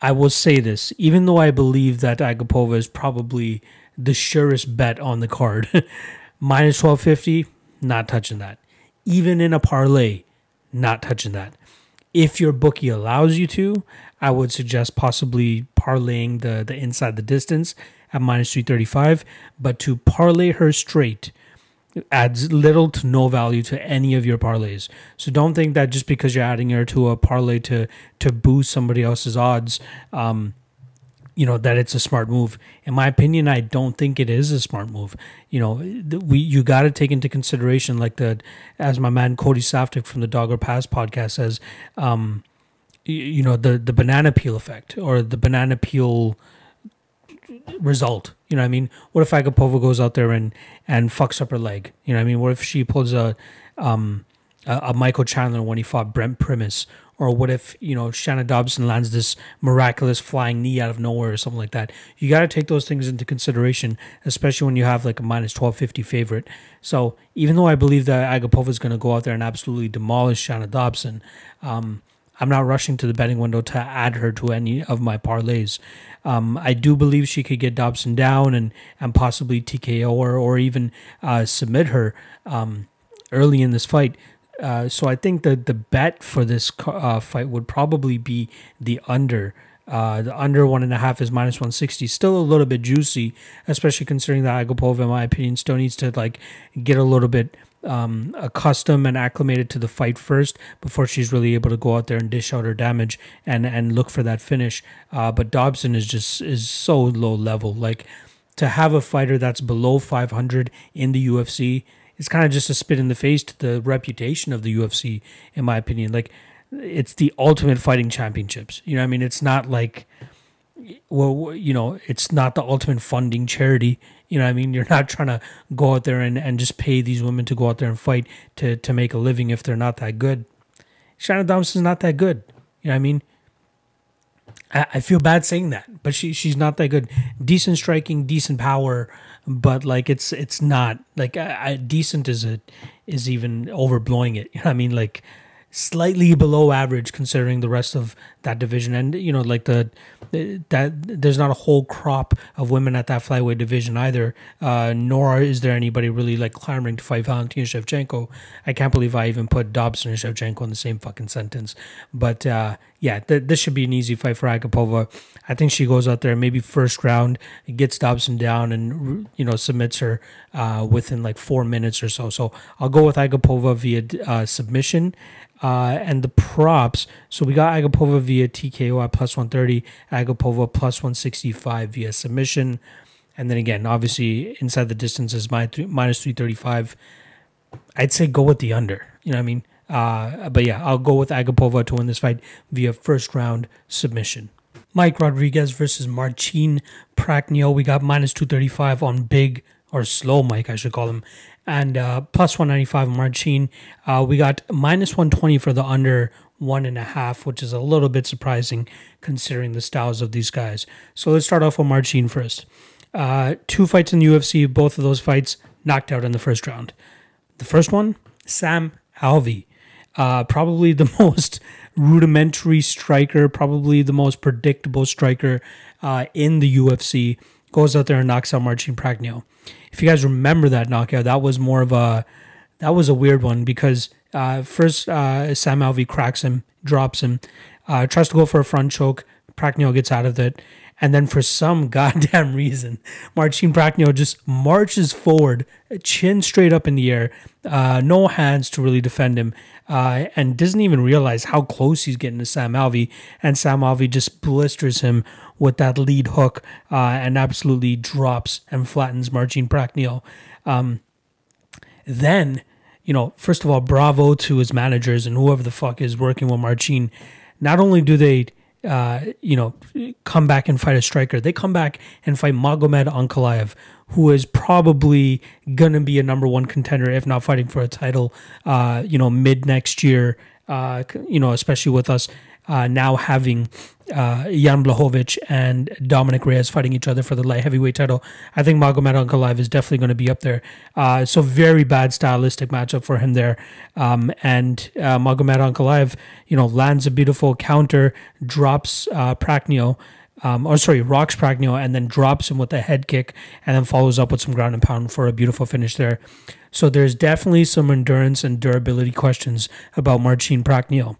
I will say this, even though I believe that Agapova is probably the surest bet on the card. Minus 1250, not touching that. Even in a parlay, not touching that. If your bookie allows you to, I would suggest possibly parlaying the, the inside the distance at minus 335. But to parlay her straight adds little to no value to any of your parlays. So don't think that just because you're adding her to a parlay to to boost somebody else's odds, um, you know that it's a smart move. In my opinion, I don't think it is a smart move. You know, we you got to take into consideration like the as my man Cody Saftik from the Dogger Pass podcast says, um, you, know the the banana peel effect or the banana peel result. You know what I mean? What if Agapova goes out there and and fucks up her leg? You know I mean? What if she pulls a um a, a Michael Chandler when he fought Brent Primus or what if, you know, Shanna Dobson lands this miraculous flying knee out of nowhere or something like that? You got to take those things into consideration, especially when you have like a minus 1250 favorite. So even though I believe that Agapova is going to go out there and absolutely demolish Shanna Dobson, um, I'm not rushing to the betting window to add her to any of my parlays. Um, I do believe she could get Dobson down and, and possibly TKO her or even uh, submit her um, early in this fight. Uh, so I think the the bet for this uh, fight would probably be the under. Uh, the under one and a half is minus 160. Still a little bit juicy, especially considering that Agapova, in my opinion, still needs to like get a little bit um, accustomed and acclimated to the fight first before she's really able to go out there and dish out her damage and and look for that finish. Uh, but Dobson is just is so low level. Like to have a fighter that's below 500 in the UFC it's kind of just a spit in the face to the reputation of the UFC, in my opinion. Like, it's the ultimate fighting championships. You know, I mean, it's not like, well, you know, it's not the ultimate funding charity. You know, I mean, you're not trying to go out there and, and just pay these women to go out there and fight to to make a living if they're not that good. Shannon Thompson's not that good. You know, I mean. I, I feel bad saying that, but she she's not that good. Decent striking, decent power, but like it's it's not like I, I, decent is it is even overblowing it. You know what I mean? Like slightly below average considering the rest of that division. And you know like the that there's not a whole crop of women at that flyweight division either uh, nor is there anybody really like clamoring to fight Valentina Shevchenko. I can't believe I even put Dobson and Shevchenko in the same fucking sentence. But uh, yeah th- this should be an easy fight for Agapova I think she goes out there maybe first round gets Dobson down and you know submits her uh, within like four minutes or so. So I'll go with Agapova via uh, submission uh, and the props. So we got Agapova via TKO at plus 130, Agapova plus 165 via submission. And then again, obviously, inside the distance is minus 335. I'd say go with the under. You know what I mean? Uh, but yeah, I'll go with Agapova to win this fight via first round submission. Mike Rodriguez versus Marcin Prachnio. We got minus 235 on big or slow Mike, I should call him, and uh, plus 195 Marcin. Uh, we got minus 120 for the under one and a half, which is a little bit surprising considering the styles of these guys. So let's start off with Marcin first. Uh, two fights in the UFC, both of those fights knocked out in the first round. The first one, Sam Alvey, uh, probably the most rudimentary striker, probably the most predictable striker uh, in the UFC, goes out there and knocks out Marcin Prachnio if you guys remember that knockout, that was more of a that was a weird one because uh, first uh, Sam Alvey cracks him, drops him, uh, tries to go for a front choke. Prachnio gets out of it, and then for some goddamn reason, Marcin Prachnio just marches forward, chin straight up in the air, uh, no hands to really defend him, uh, and doesn't even realize how close he's getting to Sam Alvey. And Sam Alvey just blisters him with that lead hook uh, and absolutely drops and flattens Marcin Prachnio. Um, then, you know, first of all, bravo to his managers and whoever the fuck is working with Marcin. Not only do they uh, you know, come back and fight a striker. They come back and fight Magomed Ankalaev, who is probably going to be a number one contender, if not fighting for a title, uh, you know, mid next year. Uh, you know, especially with us uh, now having uh, Jan Blachowicz and Dominick Reyes fighting each other for the light heavyweight title. I think Magomed Ankalaev is definitely going to be up there. Uh, so very bad stylistic matchup for him there. Um, and uh, Magomed Ankalaev, you know, lands a beautiful counter, drops uh, Prachnio. Um, or sorry, rocks Prachnio and then drops him with a head kick and then follows up with some ground and pound for a beautiful finish there. So there's definitely some endurance and durability questions about Marcin Prachnio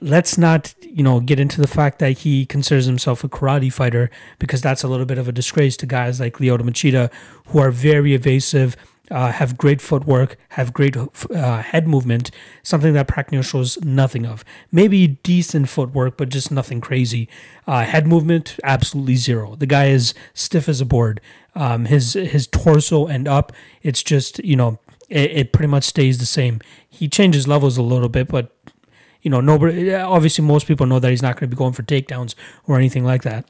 let's not you know get into the fact that he considers himself a karate fighter because that's a little bit of a disgrace to guys like Lyoto Machida who are very evasive uh, have great footwork, have great uh, head movement, something that Prachnio shows nothing of. Maybe decent footwork, but just nothing crazy. Uh, head movement, absolutely zero. The guy is stiff as a board. Um, his his torso and up, it's just you know it, it pretty much stays the same. He changes levels a little bit, but you know, nobody. Obviously, most people know that he's not going to be going for takedowns or anything like that.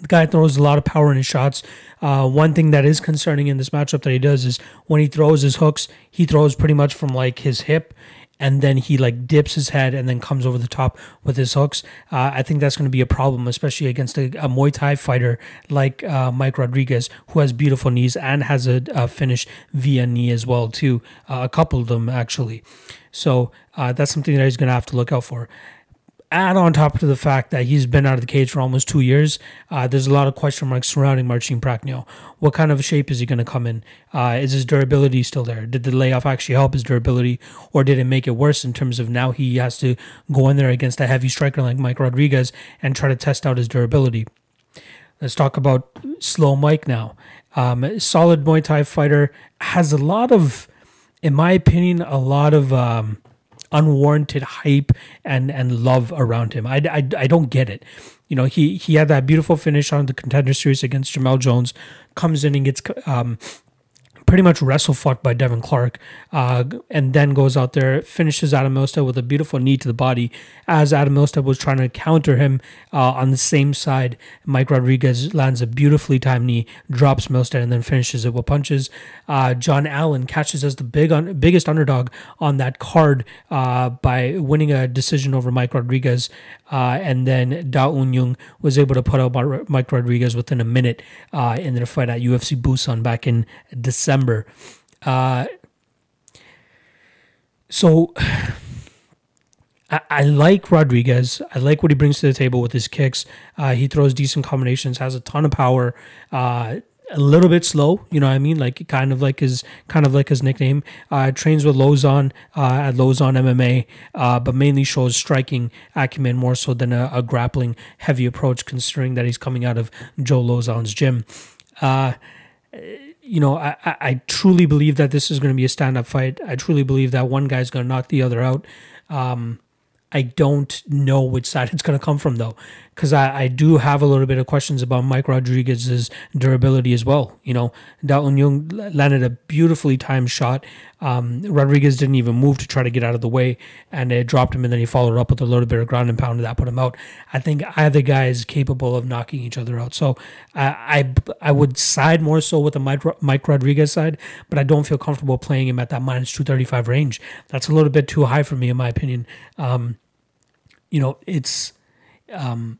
The guy throws a lot of power in his shots. Uh, one thing that is concerning in this matchup that he does is when he throws his hooks, he throws pretty much from like his hip and then he like dips his head and then comes over the top with his hooks. Uh, I think that's going to be a problem, especially against a, a Muay Thai fighter like uh, Mike Rodriguez, who has beautiful knees and has a, a finish via knee as well too. Uh, a couple of them actually. So uh, that's something that he's going to have to look out for. Add on top to the fact that he's been out of the cage for almost two years, uh, there's a lot of question marks surrounding Marcin Prachnio. What kind of shape is he going to come in? Uh, is his durability still there? Did the layoff actually help his durability, or did it make it worse in terms of now he has to go in there against a heavy striker like Mike Rodriguez and try to test out his durability? Let's talk about slow Mike now. Um, solid Muay Thai fighter has a lot of in my opinion, a lot of um, unwarranted hype and and love around him. I, I, I don't get it. You know, he he had that beautiful finish on the contender series against Jamelle Jones, comes in and gets um, pretty much wrestle fucked by Devin Clark, uh, and then goes out there, finishes Adam Milstead with a beautiful knee to the body as Adam Milstead was trying to counter him uh, on the same side. Mike Rodriguez lands a beautifully timed knee, drops Milstead, and then finishes it with punches. Uh, John Allan catches as the big un- biggest underdog on that card uh, by winning a decision over Mike Rodriguez, uh, and then Da Un Jung was able to put out Mike Rodriguez within a minute uh, in their fight at UFC Busan back in December. Uh, so I, I, like Rodriguez. I like what he brings to the table with his kicks. Uh, he throws decent combinations, has a ton of power. A little bit slow, you know what I mean? Like kind of like his kind of like his nickname. Uh, trains with Lauzon uh, at Lauzon MMA, uh, but mainly shows striking acumen more so than a, a, grappling heavy approach. Considering that he's coming out of Joe Lauzon's gym. Uh, you know, I, I truly believe that this is going to be a stand up fight. I truly believe that one guy's going to knock the other out. Um, I don't know which side it's going to come from though, because I, I do have a little bit of questions about Mike Rodriguez's durability as well. You know, Da Un Jung landed a beautifully timed shot. Um, Rodriguez didn't even move to try to get out of the way, and it dropped him, and then he followed up with a little bit of ground and pound, and that put him out. I think either guy is capable of knocking each other out. So I I, I would side more so with the Mike, Mike Rodriguez side, but I don't feel comfortable playing him at that minus 235 range. That's a little bit too high for me, in my opinion. Um, you know, it's um,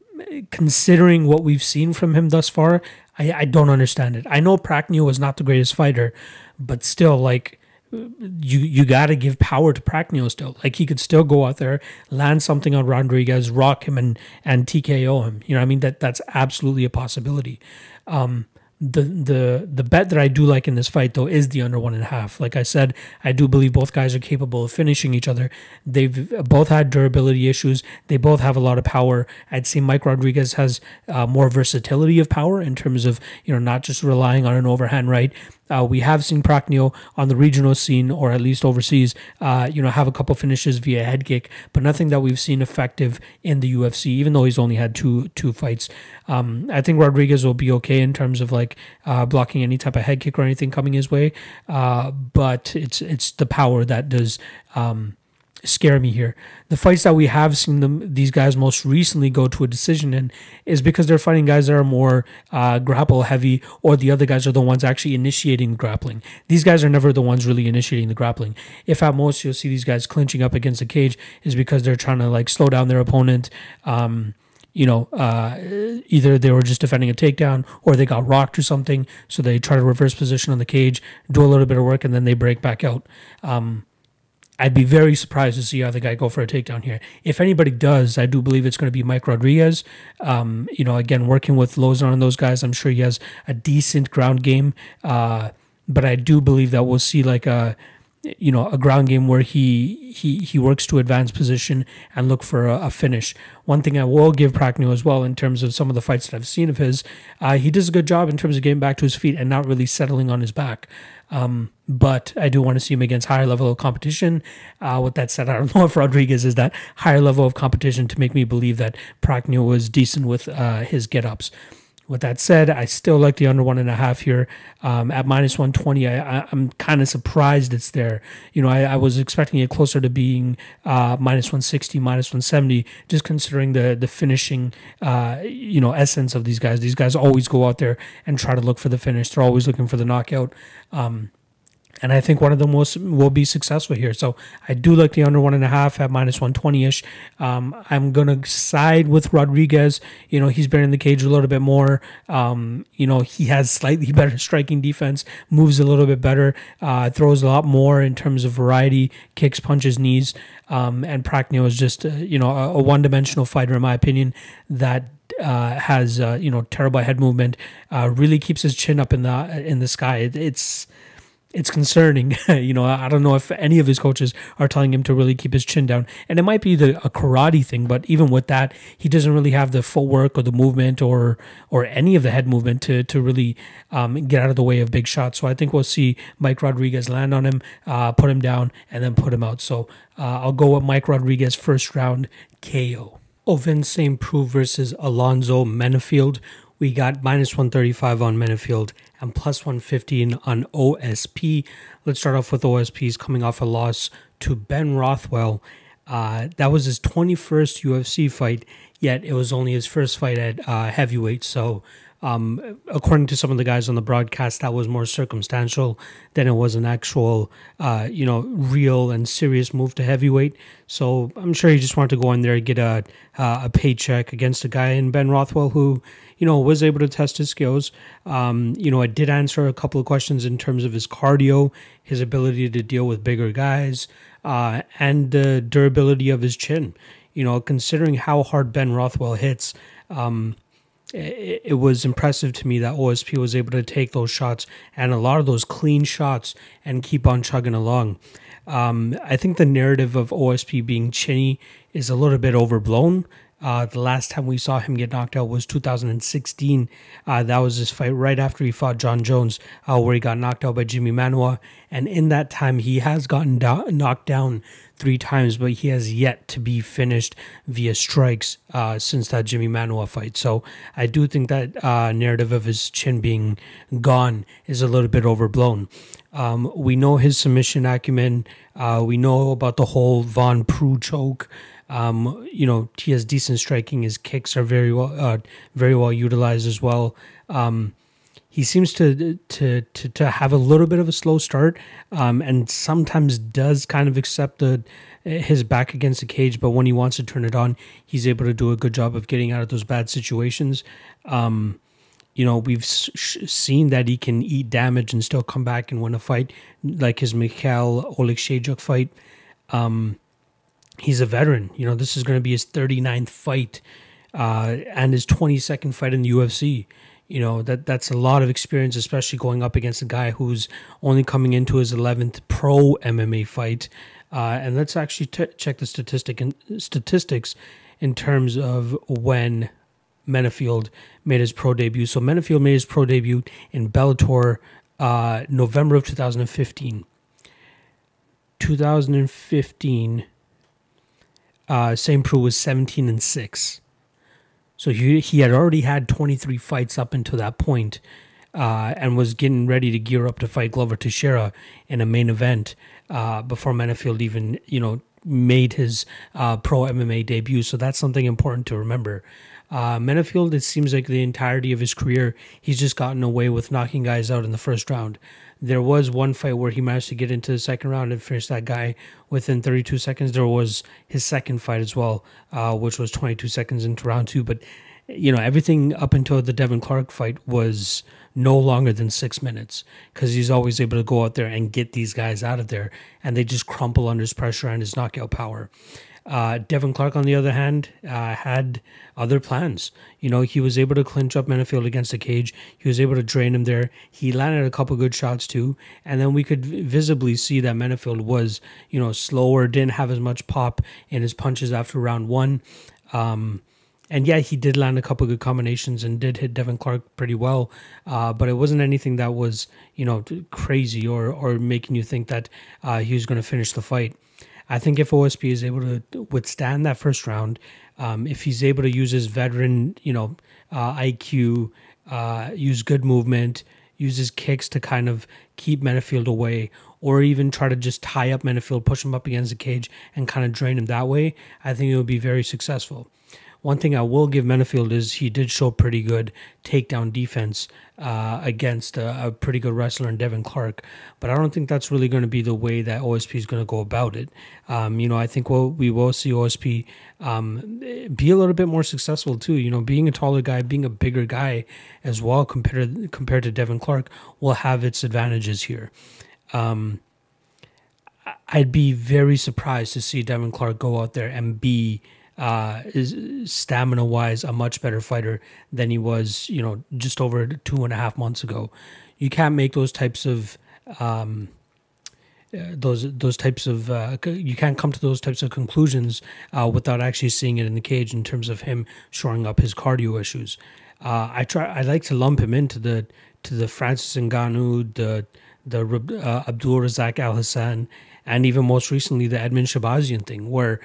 considering what we've seen from him thus far, I, I don't understand it. I know Prachnio was not the greatest fighter, but still, like you you got to give power to Prachnio still. Like he could still go out there, land something on Rodriguez, rock him, and and TKO him. You know, I mean that that's absolutely a possibility. Um, the the the bet that I do like in this fight though is the under one and a half. Like I said, I do believe both guys are capable of finishing each other. They've both had durability issues. They both have a lot of power. I'd say Mike Rodriguez has uh, more versatility of power in terms of you know not just relying on an overhand right. Uh, we have seen Prachnio on the regional scene, or at least overseas, uh, you know, have a couple finishes via head kick, but nothing that we've seen effective in the UFC. Even though he's only had two two fights, um, I think Rodriguez will be okay in terms of like uh, blocking any type of head kick or anything coming his way. Uh, but it's it's the power that does. Um, scare me here. The fights that we have seen them these guys most recently go to a decision in is because they're fighting guys that are more uh, grapple heavy, or the other guys are the ones actually initiating the grappling. These guys are never the ones really initiating the grappling. If at most you'll see these guys clinching up against the cage, is because they're trying to like slow down their opponent. Um, you know, uh, either they were just defending a takedown or they got rocked or something. So they try to reverse position on the cage, do a little bit of work, and then they break back out. Um, I'd be very surprised to see other guy go for a takedown here. If anybody does, I do believe it's going to be Mike Rodriguez. Um, you know, again, working with Lauzon and those guys, I'm sure he has a decent ground game. Uh, but I do believe that we'll see like a you know a ground game where he he he works to advance position and look for a, a finish. One thing I will give Prachnio as well in terms of some of the fights that I've seen of his, uh, he does a good job in terms of getting back to his feet and not really settling on his back. Um, but I do want to see him against higher level of competition. Uh, with that said, I don't know if Rodriguez is that higher level of competition to make me believe that Prachnio was decent with uh, his get ups. With that said, I still like the under one and a half here um, at minus 120. I, am kind of surprised it's there. You know, I, I was expecting it closer to being uh, minus 160, minus 170, just considering the the finishing, uh, you know, essence of these guys. These guys always go out there and try to look for the finish. They're always looking for the knockout. Um, and I think one of them will, will be successful here. So I do like the under one and a half at minus 120 ish. Um, I'm to side with Rodriguez. You know, he's been in the cage a little bit more. Um, you know, he has slightly better striking defense, moves a little bit better, uh, throws a lot more in terms of variety, kicks, punches, knees. Um, and Prachnio is just, uh, you know, a, a one dimensional fighter, in my opinion, that uh, has uh, you know terrible head movement, uh, really keeps his chin up in the in the sky. It, it's it's concerning. you know, I don't know if any of his coaches are telling him to really keep his chin down. And it might be the a karate thing, but even with that, he doesn't really have the footwork or the movement or or any of the head movement to to really um, get out of the way of big shots. So I think we'll see Mike Rodriguez land on him, uh, put him down, and then put him out. So uh, I'll go with Mike Rodriguez first round KO. Ovince St. Preux versus Alonzo Menifield we got minus 135 on Menifield and plus 115 on OSP. Let's start off with OSP's coming off a loss to Ben Rothwell. Uh, that was his 21st UFC fight, yet it was only his first fight at uh, heavyweight. So um, according to some of the guys on the broadcast, that was more circumstantial than it was an actual, uh, you know, real and serious move to heavyweight. So I'm sure he just wanted to go in there and get a uh, a paycheck against a guy in Ben Rothwell who, you know, was able to test his skills. Um, you know, I did answer a couple of questions in terms of his cardio, his ability to deal with bigger guys, uh, and the durability of his chin. You know, considering how hard Ben Rothwell hits. Um, it, it was impressive to me that OSP was able to take those shots and a lot of those clean shots and keep on chugging along. Um, I think the narrative of OSP being chinny is a little bit overblown. Uh, the last time we saw him get knocked out was 2016. Uh, that was his fight right after he fought Jon Jones, uh, where he got knocked out by Jimmy Manuwa. And in that time, he has gotten do- knocked down three times, but he has yet to be finished via strikes uh, since that Jimmy Manuwa fight. So I do think that uh, narrative of his chin being gone is a little bit overblown. Um, we know his submission acumen. Uh, we know about the whole Von Preux choke. Um, you know, he has decent striking. His kicks are very well, uh, very well utilized as well. Um, he seems to, to to to have a little bit of a slow start, um, and sometimes does kind of accept the his back against the cage. But when he wants to turn it on, he's able to do a good job of getting out of those bad situations. Um, you know, we've sh- seen that he can eat damage and still come back and win a fight, like his Mikhail Oleksiejczuk fight. Um, he's a veteran. You know, this is going to be his 39th fight uh, and his 22nd fight in the UFC. You know that that's a lot of experience, especially going up against a guy who's only coming into his 11th pro MMA fight. Uh, and let's actually t- check the statistic and statistics in terms of when Menifield made his pro debut. So Menifield made his pro debut in Bellator uh, November of 2015. 2015 uh, St. Preux was 17 and 6. So he, he had already had 23 fights up until that point, uh, and was getting ready to gear up to fight Glover Teixeira in a main event uh, before Menifield even, you know, made his uh, pro MMA debut. So that's something important to remember. Uh, Menifield, it seems like the entirety of his career, he's just gotten away with knocking guys out in the first round. There was one fight where he managed to get into the second round and finish that guy within 32 seconds. There was his second fight as well, uh, which was 22 seconds into round two. But, you know, everything up until the Devin Clark fight was no longer than six minutes because he's always able to go out there and get these guys out of there and they just crumple under his pressure and his knockout power. Uh, Devin Clark, on the other hand, uh, had other plans. You know, he was able to clinch up Menifield against the cage. He was able to drain him there. He landed a couple good shots too, and then we could visibly see that Menifield was, you know, slower, didn't have as much pop in his punches after round one. Um, and yeah, he did land a couple good combinations and did hit Devin Clark pretty well, uh, but it wasn't anything that was you know crazy or or making you think that uh, he was going to finish the fight. I think if OSP is able to withstand that first round, um, if he's able to use his veteran, you know, uh, IQ, uh, use good movement, use his kicks to kind of keep Menifield away, or even try to just tie up Menifield, push him up against the cage, and kind of drain him that way, I think it would be very successful. One thing I will give Menifield is he did show pretty good takedown defense uh, against a, a, pretty good wrestler in Devin Clark, but I don't think that's really going to be the way that OSP is going to go about it. Um, you know, I think we'll, we will see OSP um, be a little bit more successful too. You know, being a taller guy, being a bigger guy as well compared compared to Devin Clark will have its advantages here. Um, I'd be very surprised to see Devin Clark go out there and be uh, is stamina wise a much better fighter than he was, you know, just over two and a half months ago. You can't make those types of um, uh, those those types of uh, you can't come to those types of conclusions uh, without actually seeing it in the cage in terms of him shoring up his cardio issues. Uh, I try I like to lump him into the to the Francis Ngannou, the the uh, Abdul Razak Alhassan, and even most recently the Edmen Shahbazyan thing, where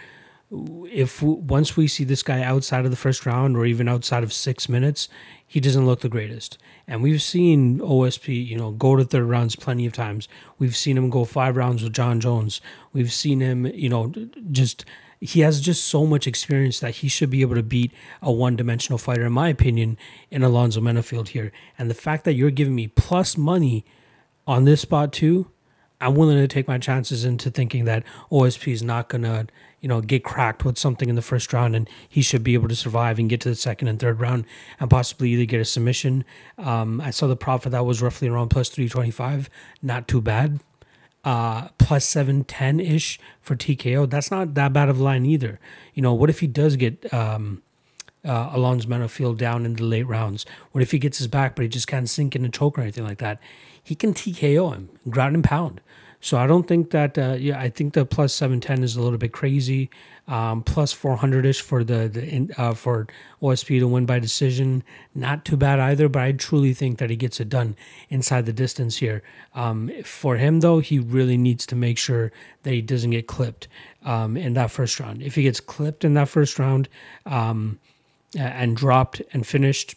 if once we see this guy outside of the first round or even outside of six minutes, he doesn't look the greatest. And we've seen OSP, you know, go to third rounds plenty of times. We've seen him go five rounds with Jon Jones. We've seen him, you know, just he has just so much experience that he should be able to beat a one-dimensional fighter, in my opinion, in Alonzo Menifield here. And the fact that you're giving me plus money on this spot too, I'm willing to take my chances into thinking that OSP is not gonna, you know, get cracked with something in the first round, and he should be able to survive and get to the second and third round, and possibly either get a submission. Um, I saw the prop for that was roughly around plus three twenty five, not too bad uh, plus 710 ish for TKO. That's not that bad of a line either. You know, what if he does get um, uh, Alonzo Menifield down in the late rounds? What if he gets his back, but he just can't sink in a choke or anything like that? He can TKO him, ground and pound. So I don't think that. Uh, yeah, I think the plus seven ten is a little bit crazy. Um, plus four hundred ish for the the uh, for OSP to win by decision. Not too bad either, but I truly think that he gets it done inside the distance here. Um, for him though, he really needs to make sure that he doesn't get clipped um, in that first round. If he gets clipped in that first round um, and dropped and finished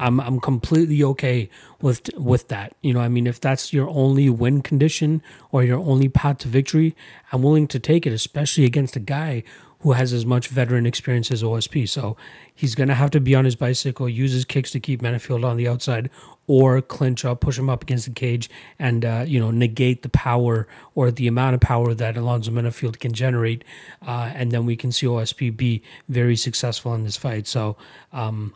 I'm I'm completely okay with with that. You know, I mean, if that's your only win condition or your only path to victory, I'm willing to take it, especially against a guy who has as much veteran experience as OSP. So he's gonna have to be on his bicycle, use his kicks to keep Menifield on the outside, or clinch up, push him up against the cage, and uh, you know negate the power or the amount of power that Alonzo Menifield can generate, uh, and then we can see OSP be very successful in this fight. So. Um,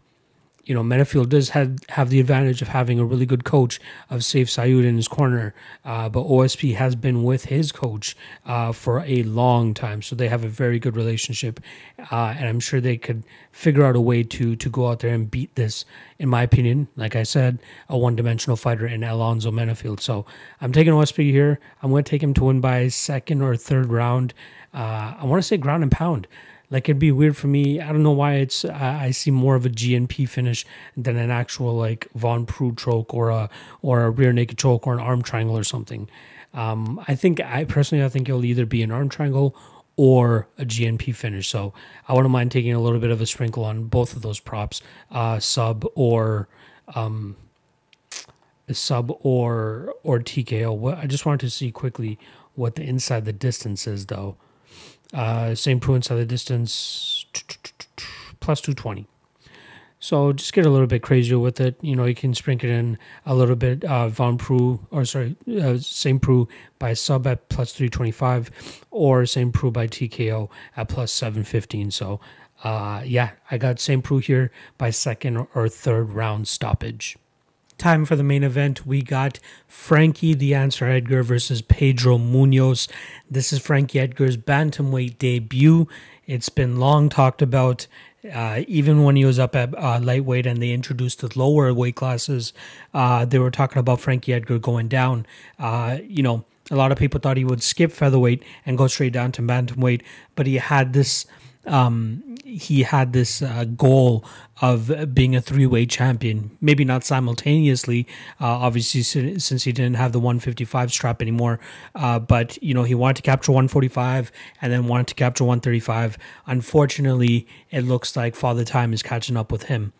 you know, Menifield does have, have the advantage of having a really good coach of Sayif Saud in his corner, uh, but OSP has been with his coach uh, for a long time, so they have a very good relationship, uh, and I'm sure they could figure out a way to to go out there and beat this. In my opinion, like I said, a one dimensional fighter in Alonzo Menifield. So I'm taking OSP here. I'm going to take him to win by second or third round. Uh, I want to say ground and pound. Like it'd be weird for me. I don't know why it's. I, I see more of a GNP finish than an actual like Von Preux choke or a or a rear naked choke or an arm triangle or something. Um, I think I personally I think it'll either be an arm triangle or a GNP finish. So I wouldn't mind taking a little bit of a sprinkle on both of those props, uh, sub or um, sub or or TKO. I just wanted to see quickly what the inside the distance is though. Uh, St. Preux inside the distance, plus 220. So just get a little bit crazier with it. You know, you can sprinkle in a little bit uh, Von Preux, or sorry, uh, St. Preux by sub at plus 325, or St. Preux by TKO at plus 715. So, uh, yeah, I got St. Preux here by second or third round stoppage. Time for the main event. We got Frankie the Answer Edgar versus Pedro Munhoz. This is Frankie Edgar's bantamweight debut. It's been long talked about. Uh, even when he was up at uh, lightweight and they introduced the lower weight classes, uh, they were talking about Frankie Edgar going down. Uh, you know, a lot of people thought he would skip featherweight and go straight down to bantamweight, but he had this um, he had this uh, goal of being a three-way champion. Maybe not simultaneously, uh, obviously, since he didn't have the 155 strap anymore. Uh, but you know, he wanted to capture 145 and then wanted to capture 135. Unfortunately, it looks like Father Time is catching up with him.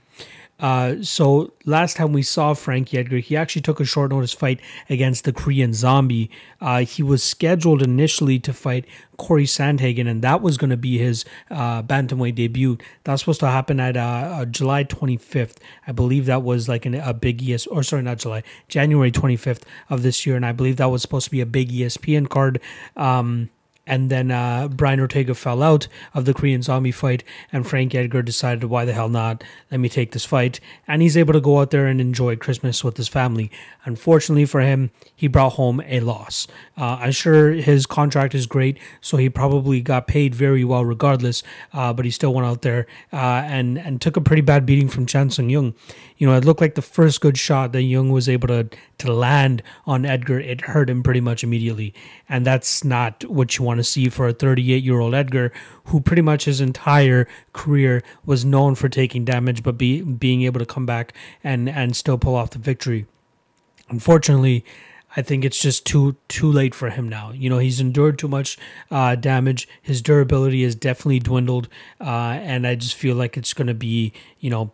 Uh, so last time we saw Frankie Edgar, he actually took a short notice fight against the Korean Zombie. Uh, he was scheduled initially to fight Corey Sandhagen, and that was going to be his uh, bantamweight debut. That's supposed to happen at uh, uh, July 25th. I believe that was like an, a big ES, or sorry, not July, January 25th of this year, and I believe that was supposed to be a big ESPN card. Um, and then uh, Brian Ortega fell out of the Korean Zombie fight, and Frank Edgar decided, why the hell not? Let me take this fight. And he's able to go out there and enjoy Christmas with his family. Unfortunately for him, he brought home a loss. Uh, I'm sure his contract is great, so he probably got paid very well regardless, uh, but he still went out there uh, and, and took a pretty bad beating from Chan Sung Jung. You know, it looked like the first good shot that Jung was able to, to land on Edgar, it hurt him pretty much immediately. And that's not what you want to see for a 38 year old Edgar, who pretty much his entire career was known for taking damage, but be, being able to come back and, and still pull off the victory. Unfortunately, I think it's just too too late for him now. You know, he's endured too much uh, damage. His durability has definitely dwindled, uh, and I just feel like it's going to be you know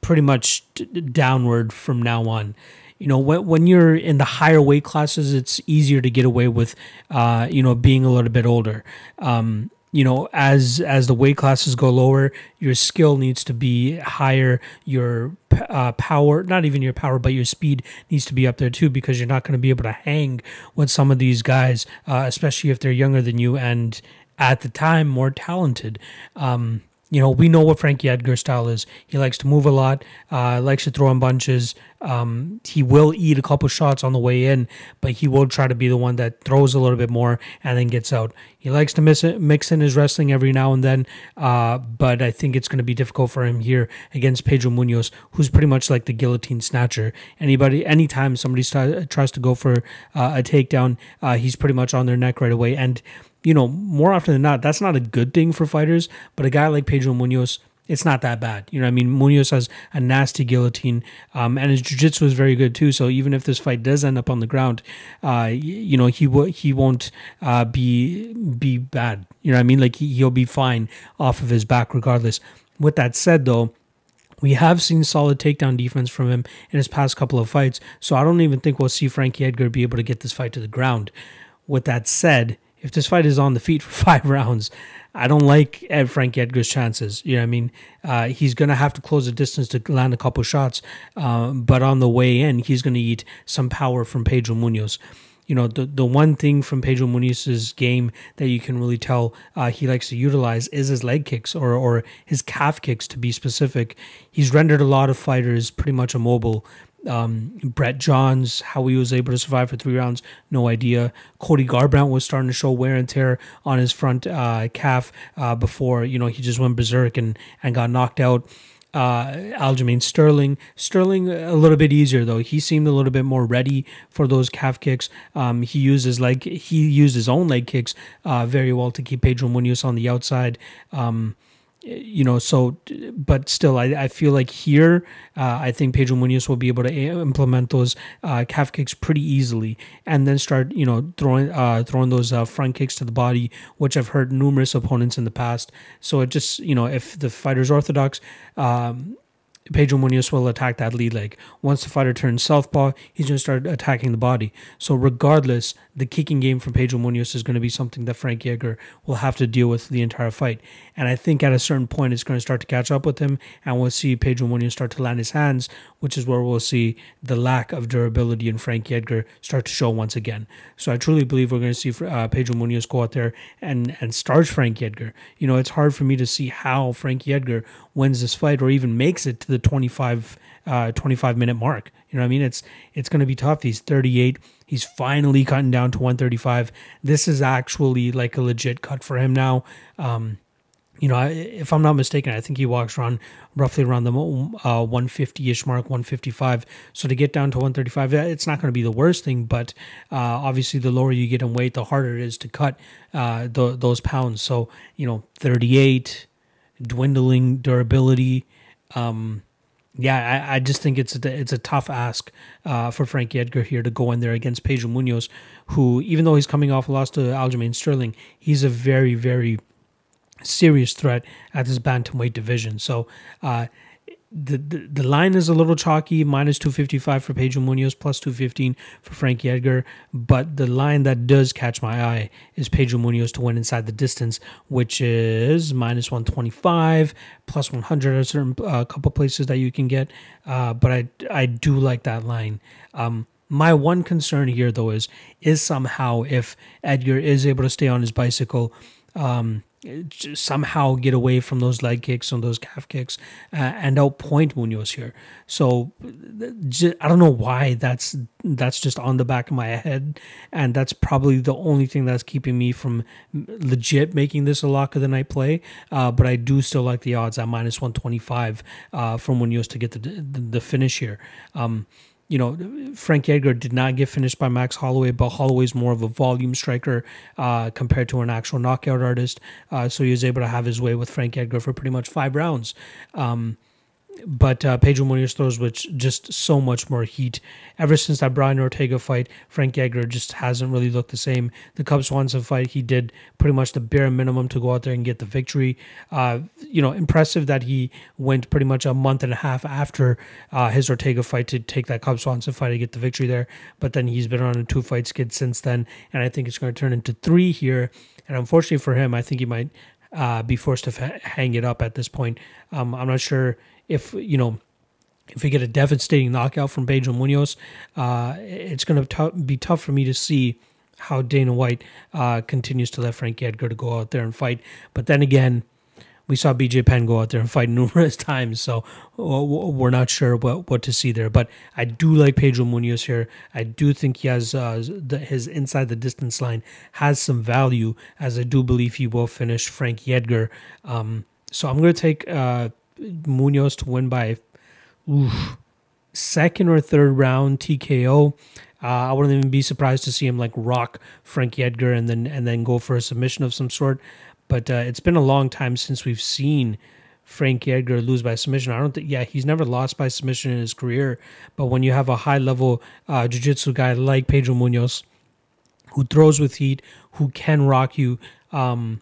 pretty much downward from now on. You know, when when you're in the higher weight classes, it's easier to get away with, uh, you know, being a little bit older. Um, you know as as the weight classes go lower your skill needs to be higher your uh, power not even your power but your speed needs to be up there too because you're not going to be able to hang with some of these guys uh, especially if they're younger than you and at the time more talented um, you know, we know what Frankie Edgar's style is. He likes to move a lot, uh, likes to throw in bunches. Um, he will eat a couple shots on the way in, but he will try to be the one that throws a little bit more and then gets out. He likes to it, mix in his wrestling every now and then, uh, but I think it's going to be difficult for him here against Pedro Munhoz, who's pretty much like the guillotine snatcher. Anybody, anytime somebody tries to go for uh, a takedown, uh, he's pretty much on their neck right away. And you know, more often than not, that's not a good thing for fighters. But a guy like Pedro Munhoz, it's not that bad. You know, I mean, Munhoz has a nasty guillotine, um, and his jiu-jitsu is very good too. So even if this fight does end up on the ground, uh, you know, he will he won't uh, be be bad. You know, I mean, like he, he'll be fine off of his back regardless. With that said, though. We have seen solid takedown defense from him in his past couple of fights, so I don't even think we'll see Frankie Edgar be able to get this fight to the ground. With that said, if this fight is on the feet for five rounds, I don't like Ed Frank Edgar's chances. You know what I mean? Uh, he's going to have to close the distance to land a couple shots, uh, but on the way in, he's going to eat some power from Pedro Munhoz. You know, the, the one thing from Pedro Munhoz's game that you can really tell uh, he likes to utilize is his leg kicks or, or his calf kicks to be specific. He's rendered a lot of fighters pretty much immobile um, Brett Johns, how he was able to survive for three rounds, no idea. Cody Garbrandt was starting to show wear and tear on his front uh, calf uh, before you know he just went berserk and and got knocked out. Uh, Aljamain Sterling, Sterling a little bit easier though. He seemed a little bit more ready for those calf kicks. Um, he used his leg, he used his own leg kicks uh, very well to keep Pedro Munhoz on the outside. Um, you know, so, but still, I, I feel like here, uh, I think Pedro Munhoz will be able to implement those uh, calf kicks pretty easily, and then start, you know, throwing uh, throwing those uh, front kicks to the body, which I've heard numerous opponents in the past. So it just, you know, if the fighter's orthodox, um, Pedro Munhoz will attack that lead leg. Once the fighter turns southpaw, he's going to start attacking the body. So, regardless, the kicking game from Pedro Munhoz is going to be something that Frank Edgar will have to deal with the entire fight. And I think at a certain point, it's going to start to catch up with him, and we'll see Pedro Munhoz start to land his hands, which is where we'll see the lack of durability in Frank Edgar start to show once again. So, I truly believe we're going to see uh, Pedro Munhoz go out there and, and starch Frank Edgar. You know, it's hard for me to see how Frank Edgar wins this fight or even makes it to the 25, uh, 25 minute mark. You know what I mean? It's it's going to be tough. He's 38. He's finally cutting down to 135. This is actually like a legit cut for him now. Um, you know, if I'm not mistaken, I think he walks around roughly around the uh, 150-ish mark, 155. So to get down to 135, it's not going to be the worst thing. But uh, obviously, the lower you get in weight, the harder it is to cut uh, those pounds. So you know, 38, dwindling durability. Um, yeah, I, I, just think it's a, it's a tough ask uh, for Frankie Edgar here to go in there against Pedro Munhoz, who, even though he's coming off a loss to Aljamain Sterling, he's a very, very serious threat at this bantamweight division. So, uh, the, the, the line is a little chalky minus 255 for Pedro Munhoz plus 215 for Frankie Edgar but the line that does catch my eye is Pedro Munhoz to win inside the distance which is minus 125 plus 100 at certain uh, couple places that you can get uh, but I, I do like that line. Um, my one concern here though is is somehow if Edgar is able to stay on his bicycle um, somehow get away from those leg kicks and those calf kicks uh, and outpoint Munhoz here. So I don't know why that's that's just on the back of my head, and that's probably the only thing that's keeping me from legit making this a lock of the night play. Uh, but I do still like the odds at minus one twenty five uh, from Munhoz to get the, the, the finish here. Um, you know, Frank Edgar did not get finished by Max Holloway, but Holloway's more of a volume striker uh, compared to an actual knockout artist. Uh, so he was able to have his way with Frank Edgar for pretty much five rounds. Um, but uh, Pedro Munhoz throws with just so much more heat. Ever since that Brian Ortega fight, Frank Edgar just hasn't really looked the same. The Cub Swanson fight, he did pretty much the bare minimum to go out there and get the victory. Uh, you know, impressive that he went pretty much a month and a half after uh, his Ortega fight to take that Cub Swanson fight to get the victory there. But then he's been on a two fight skid since then, and I think it's going to turn into three here. And unfortunately for him, I think he might uh, be forced to f- hang it up at this point. Um, I'm not sure if you know if we get a devastating knockout from Pedro Munhoz, uh, it's going to be tough for me to see how Dana White uh, continues to let Frankie Edgar to go out there and fight. But then again, we saw BJ Penn go out there and fight numerous times, so we're not sure what, what to see there. But I do like Pedro Munhoz here. I do think he has uh, the, his inside the distance line has some value, as I do believe he will finish Frankie Edgar. Um, so I'm going to take uh, Munhoz to win by oof, second or third round TKO. Uh, I wouldn't even be surprised to see him like rock Frankie Edgar and then and then go for a submission of some sort. But uh, it's been a long time since we've seen Frankie Edgar lose by submission. I don't think, yeah, he's never lost by submission in his career. But when you have a high level uh, jiu jitsu guy like Pedro Munhoz, who throws with heat, who can rock you, um,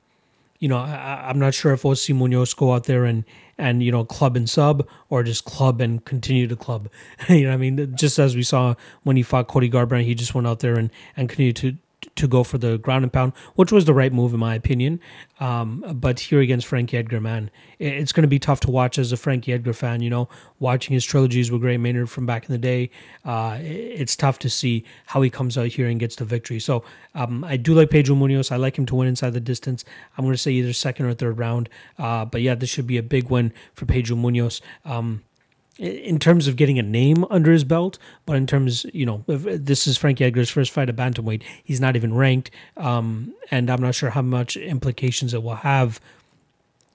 you know, I, am not sure if see Munhoz go out there and and you know club and sub or just club and continue to club. you know, I mean, just as we saw when he fought Cody Garbrandt, he just went out there and and continued to to go for the ground and pound, which was the right move in my opinion. Um, but here against Frankie Edgar, man, it's going to be tough to watch as a Frankie Edgar fan. You know, watching his trilogies with Gray Maynard from back in the day, uh, it's tough to see how he comes out here and gets the victory. So um, I do like Pedro Munhoz. I like him to win inside the distance. I'm going to say either second or third round. Uh, but yeah, this should be a big win for Pedro Munhoz. Um, in terms of getting a name under his belt, but in terms, you know, this is Frankie Edgar's first fight at bantamweight. He's not even ranked, um, and I'm not sure how much implications it will have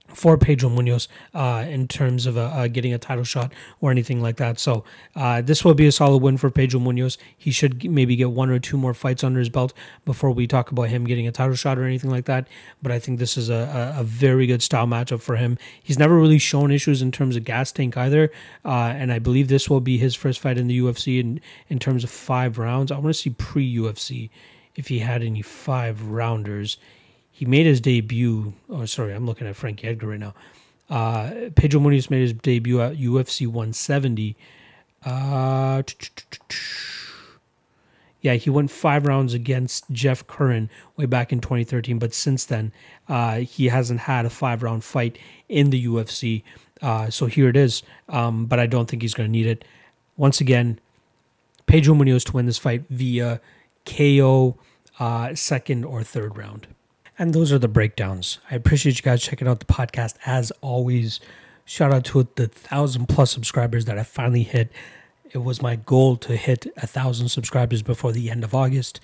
for Pedro Munhoz uh, in terms of uh, uh, getting a title shot or anything like that. So uh, this will be a solid win for Pedro Munhoz. He should maybe get one or two more fights under his belt before we talk about him getting a title shot or anything like that. But I think this is a, a, a very good style matchup for him. He's never really shown issues in terms of gas tank either, uh, and I believe this will be his first fight in the UFC in in terms of five rounds. I want to see pre UFC if he had any five rounders he made his debut. Oh, sorry, I'm looking at Frankie Edgar right now. Uh, Pedro Munhoz made his debut at UFC 170. Uh, yeah, he went five rounds against Jeff Curran way back in 2013, but since then, uh, he hasn't had a five round fight in the UFC. Uh, so here it is, um, but I don't think he's going to need it. Once again, Pedro Munhoz to win this fight via KO, uh, second or third round. And those are the breakdowns. I appreciate you guys checking out the podcast as always. Shout out to the thousand plus subscribers that I finally hit. It was my goal to hit a thousand subscribers before the end of August,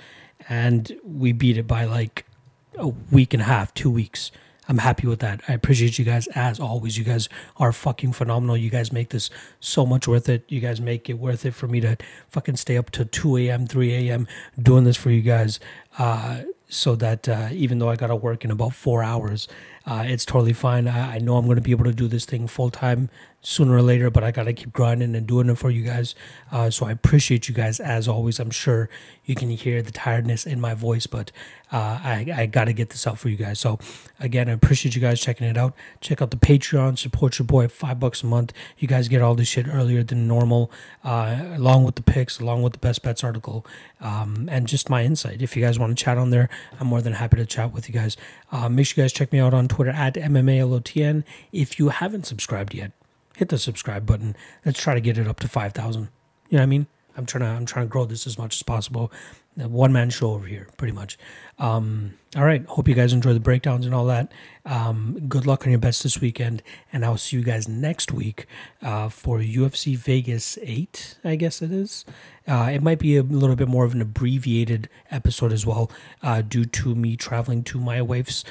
and we beat it by like a week and a half, two weeks. I'm happy with that. I appreciate you guys as always. You guys are fucking phenomenal. You guys make this so much worth it. You guys make it worth it for me to fucking stay up to 2 a.m., 3 a.m. doing this for you guys. Uh, so that uh, even though I got to work in about four hours, uh, it's totally fine. I, I know I'm going to be able to do this thing full time sooner or later, but I got to keep grinding and doing it for you guys. Uh, so I appreciate you guys as always. I'm sure you can hear the tiredness in my voice, but uh, I, I got to get this out for you guys. So again, I appreciate you guys checking it out. Check out the Patreon, support your boy, five bucks a month. You guys get all this shit earlier than normal, uh, along with the picks, along with the best bets article, um, and just my insight. If you guys want to chat on there, I'm more than happy to chat with you guys. Uh, make sure you guys check me out on Twitter at MMALOTN. If you haven't subscribed yet, hit the subscribe button. Let's try to get it up to 5,000. You know what I mean? I'm trying to I'm trying to grow this as much as possible. One man show over here, pretty much. Um, all right. Hope you guys enjoy the breakdowns and all that. Um, good luck on your bets this weekend, and I'll see you guys next week uh, for UFC Vegas Eight. I guess it is. Uh, it might be a little bit more of an abbreviated episode as well, uh, due to me traveling to my wife's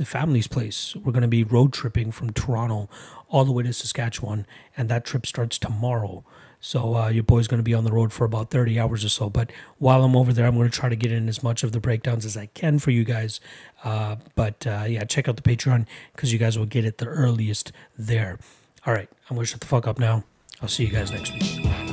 uh, family's place. We're going to be road tripping from Toronto all the way to Saskatchewan, and that trip starts tomorrow. So uh, your boy's going to be on the road for about 30 hours or so. But while I'm over there, I'm going to try to get in as much of the breakdowns as I can for you guys. Uh, but uh, yeah, check out the Patreon because you guys will get it the earliest there. All right, I'm gonna shut the fuck up now. I'll see you guys next week.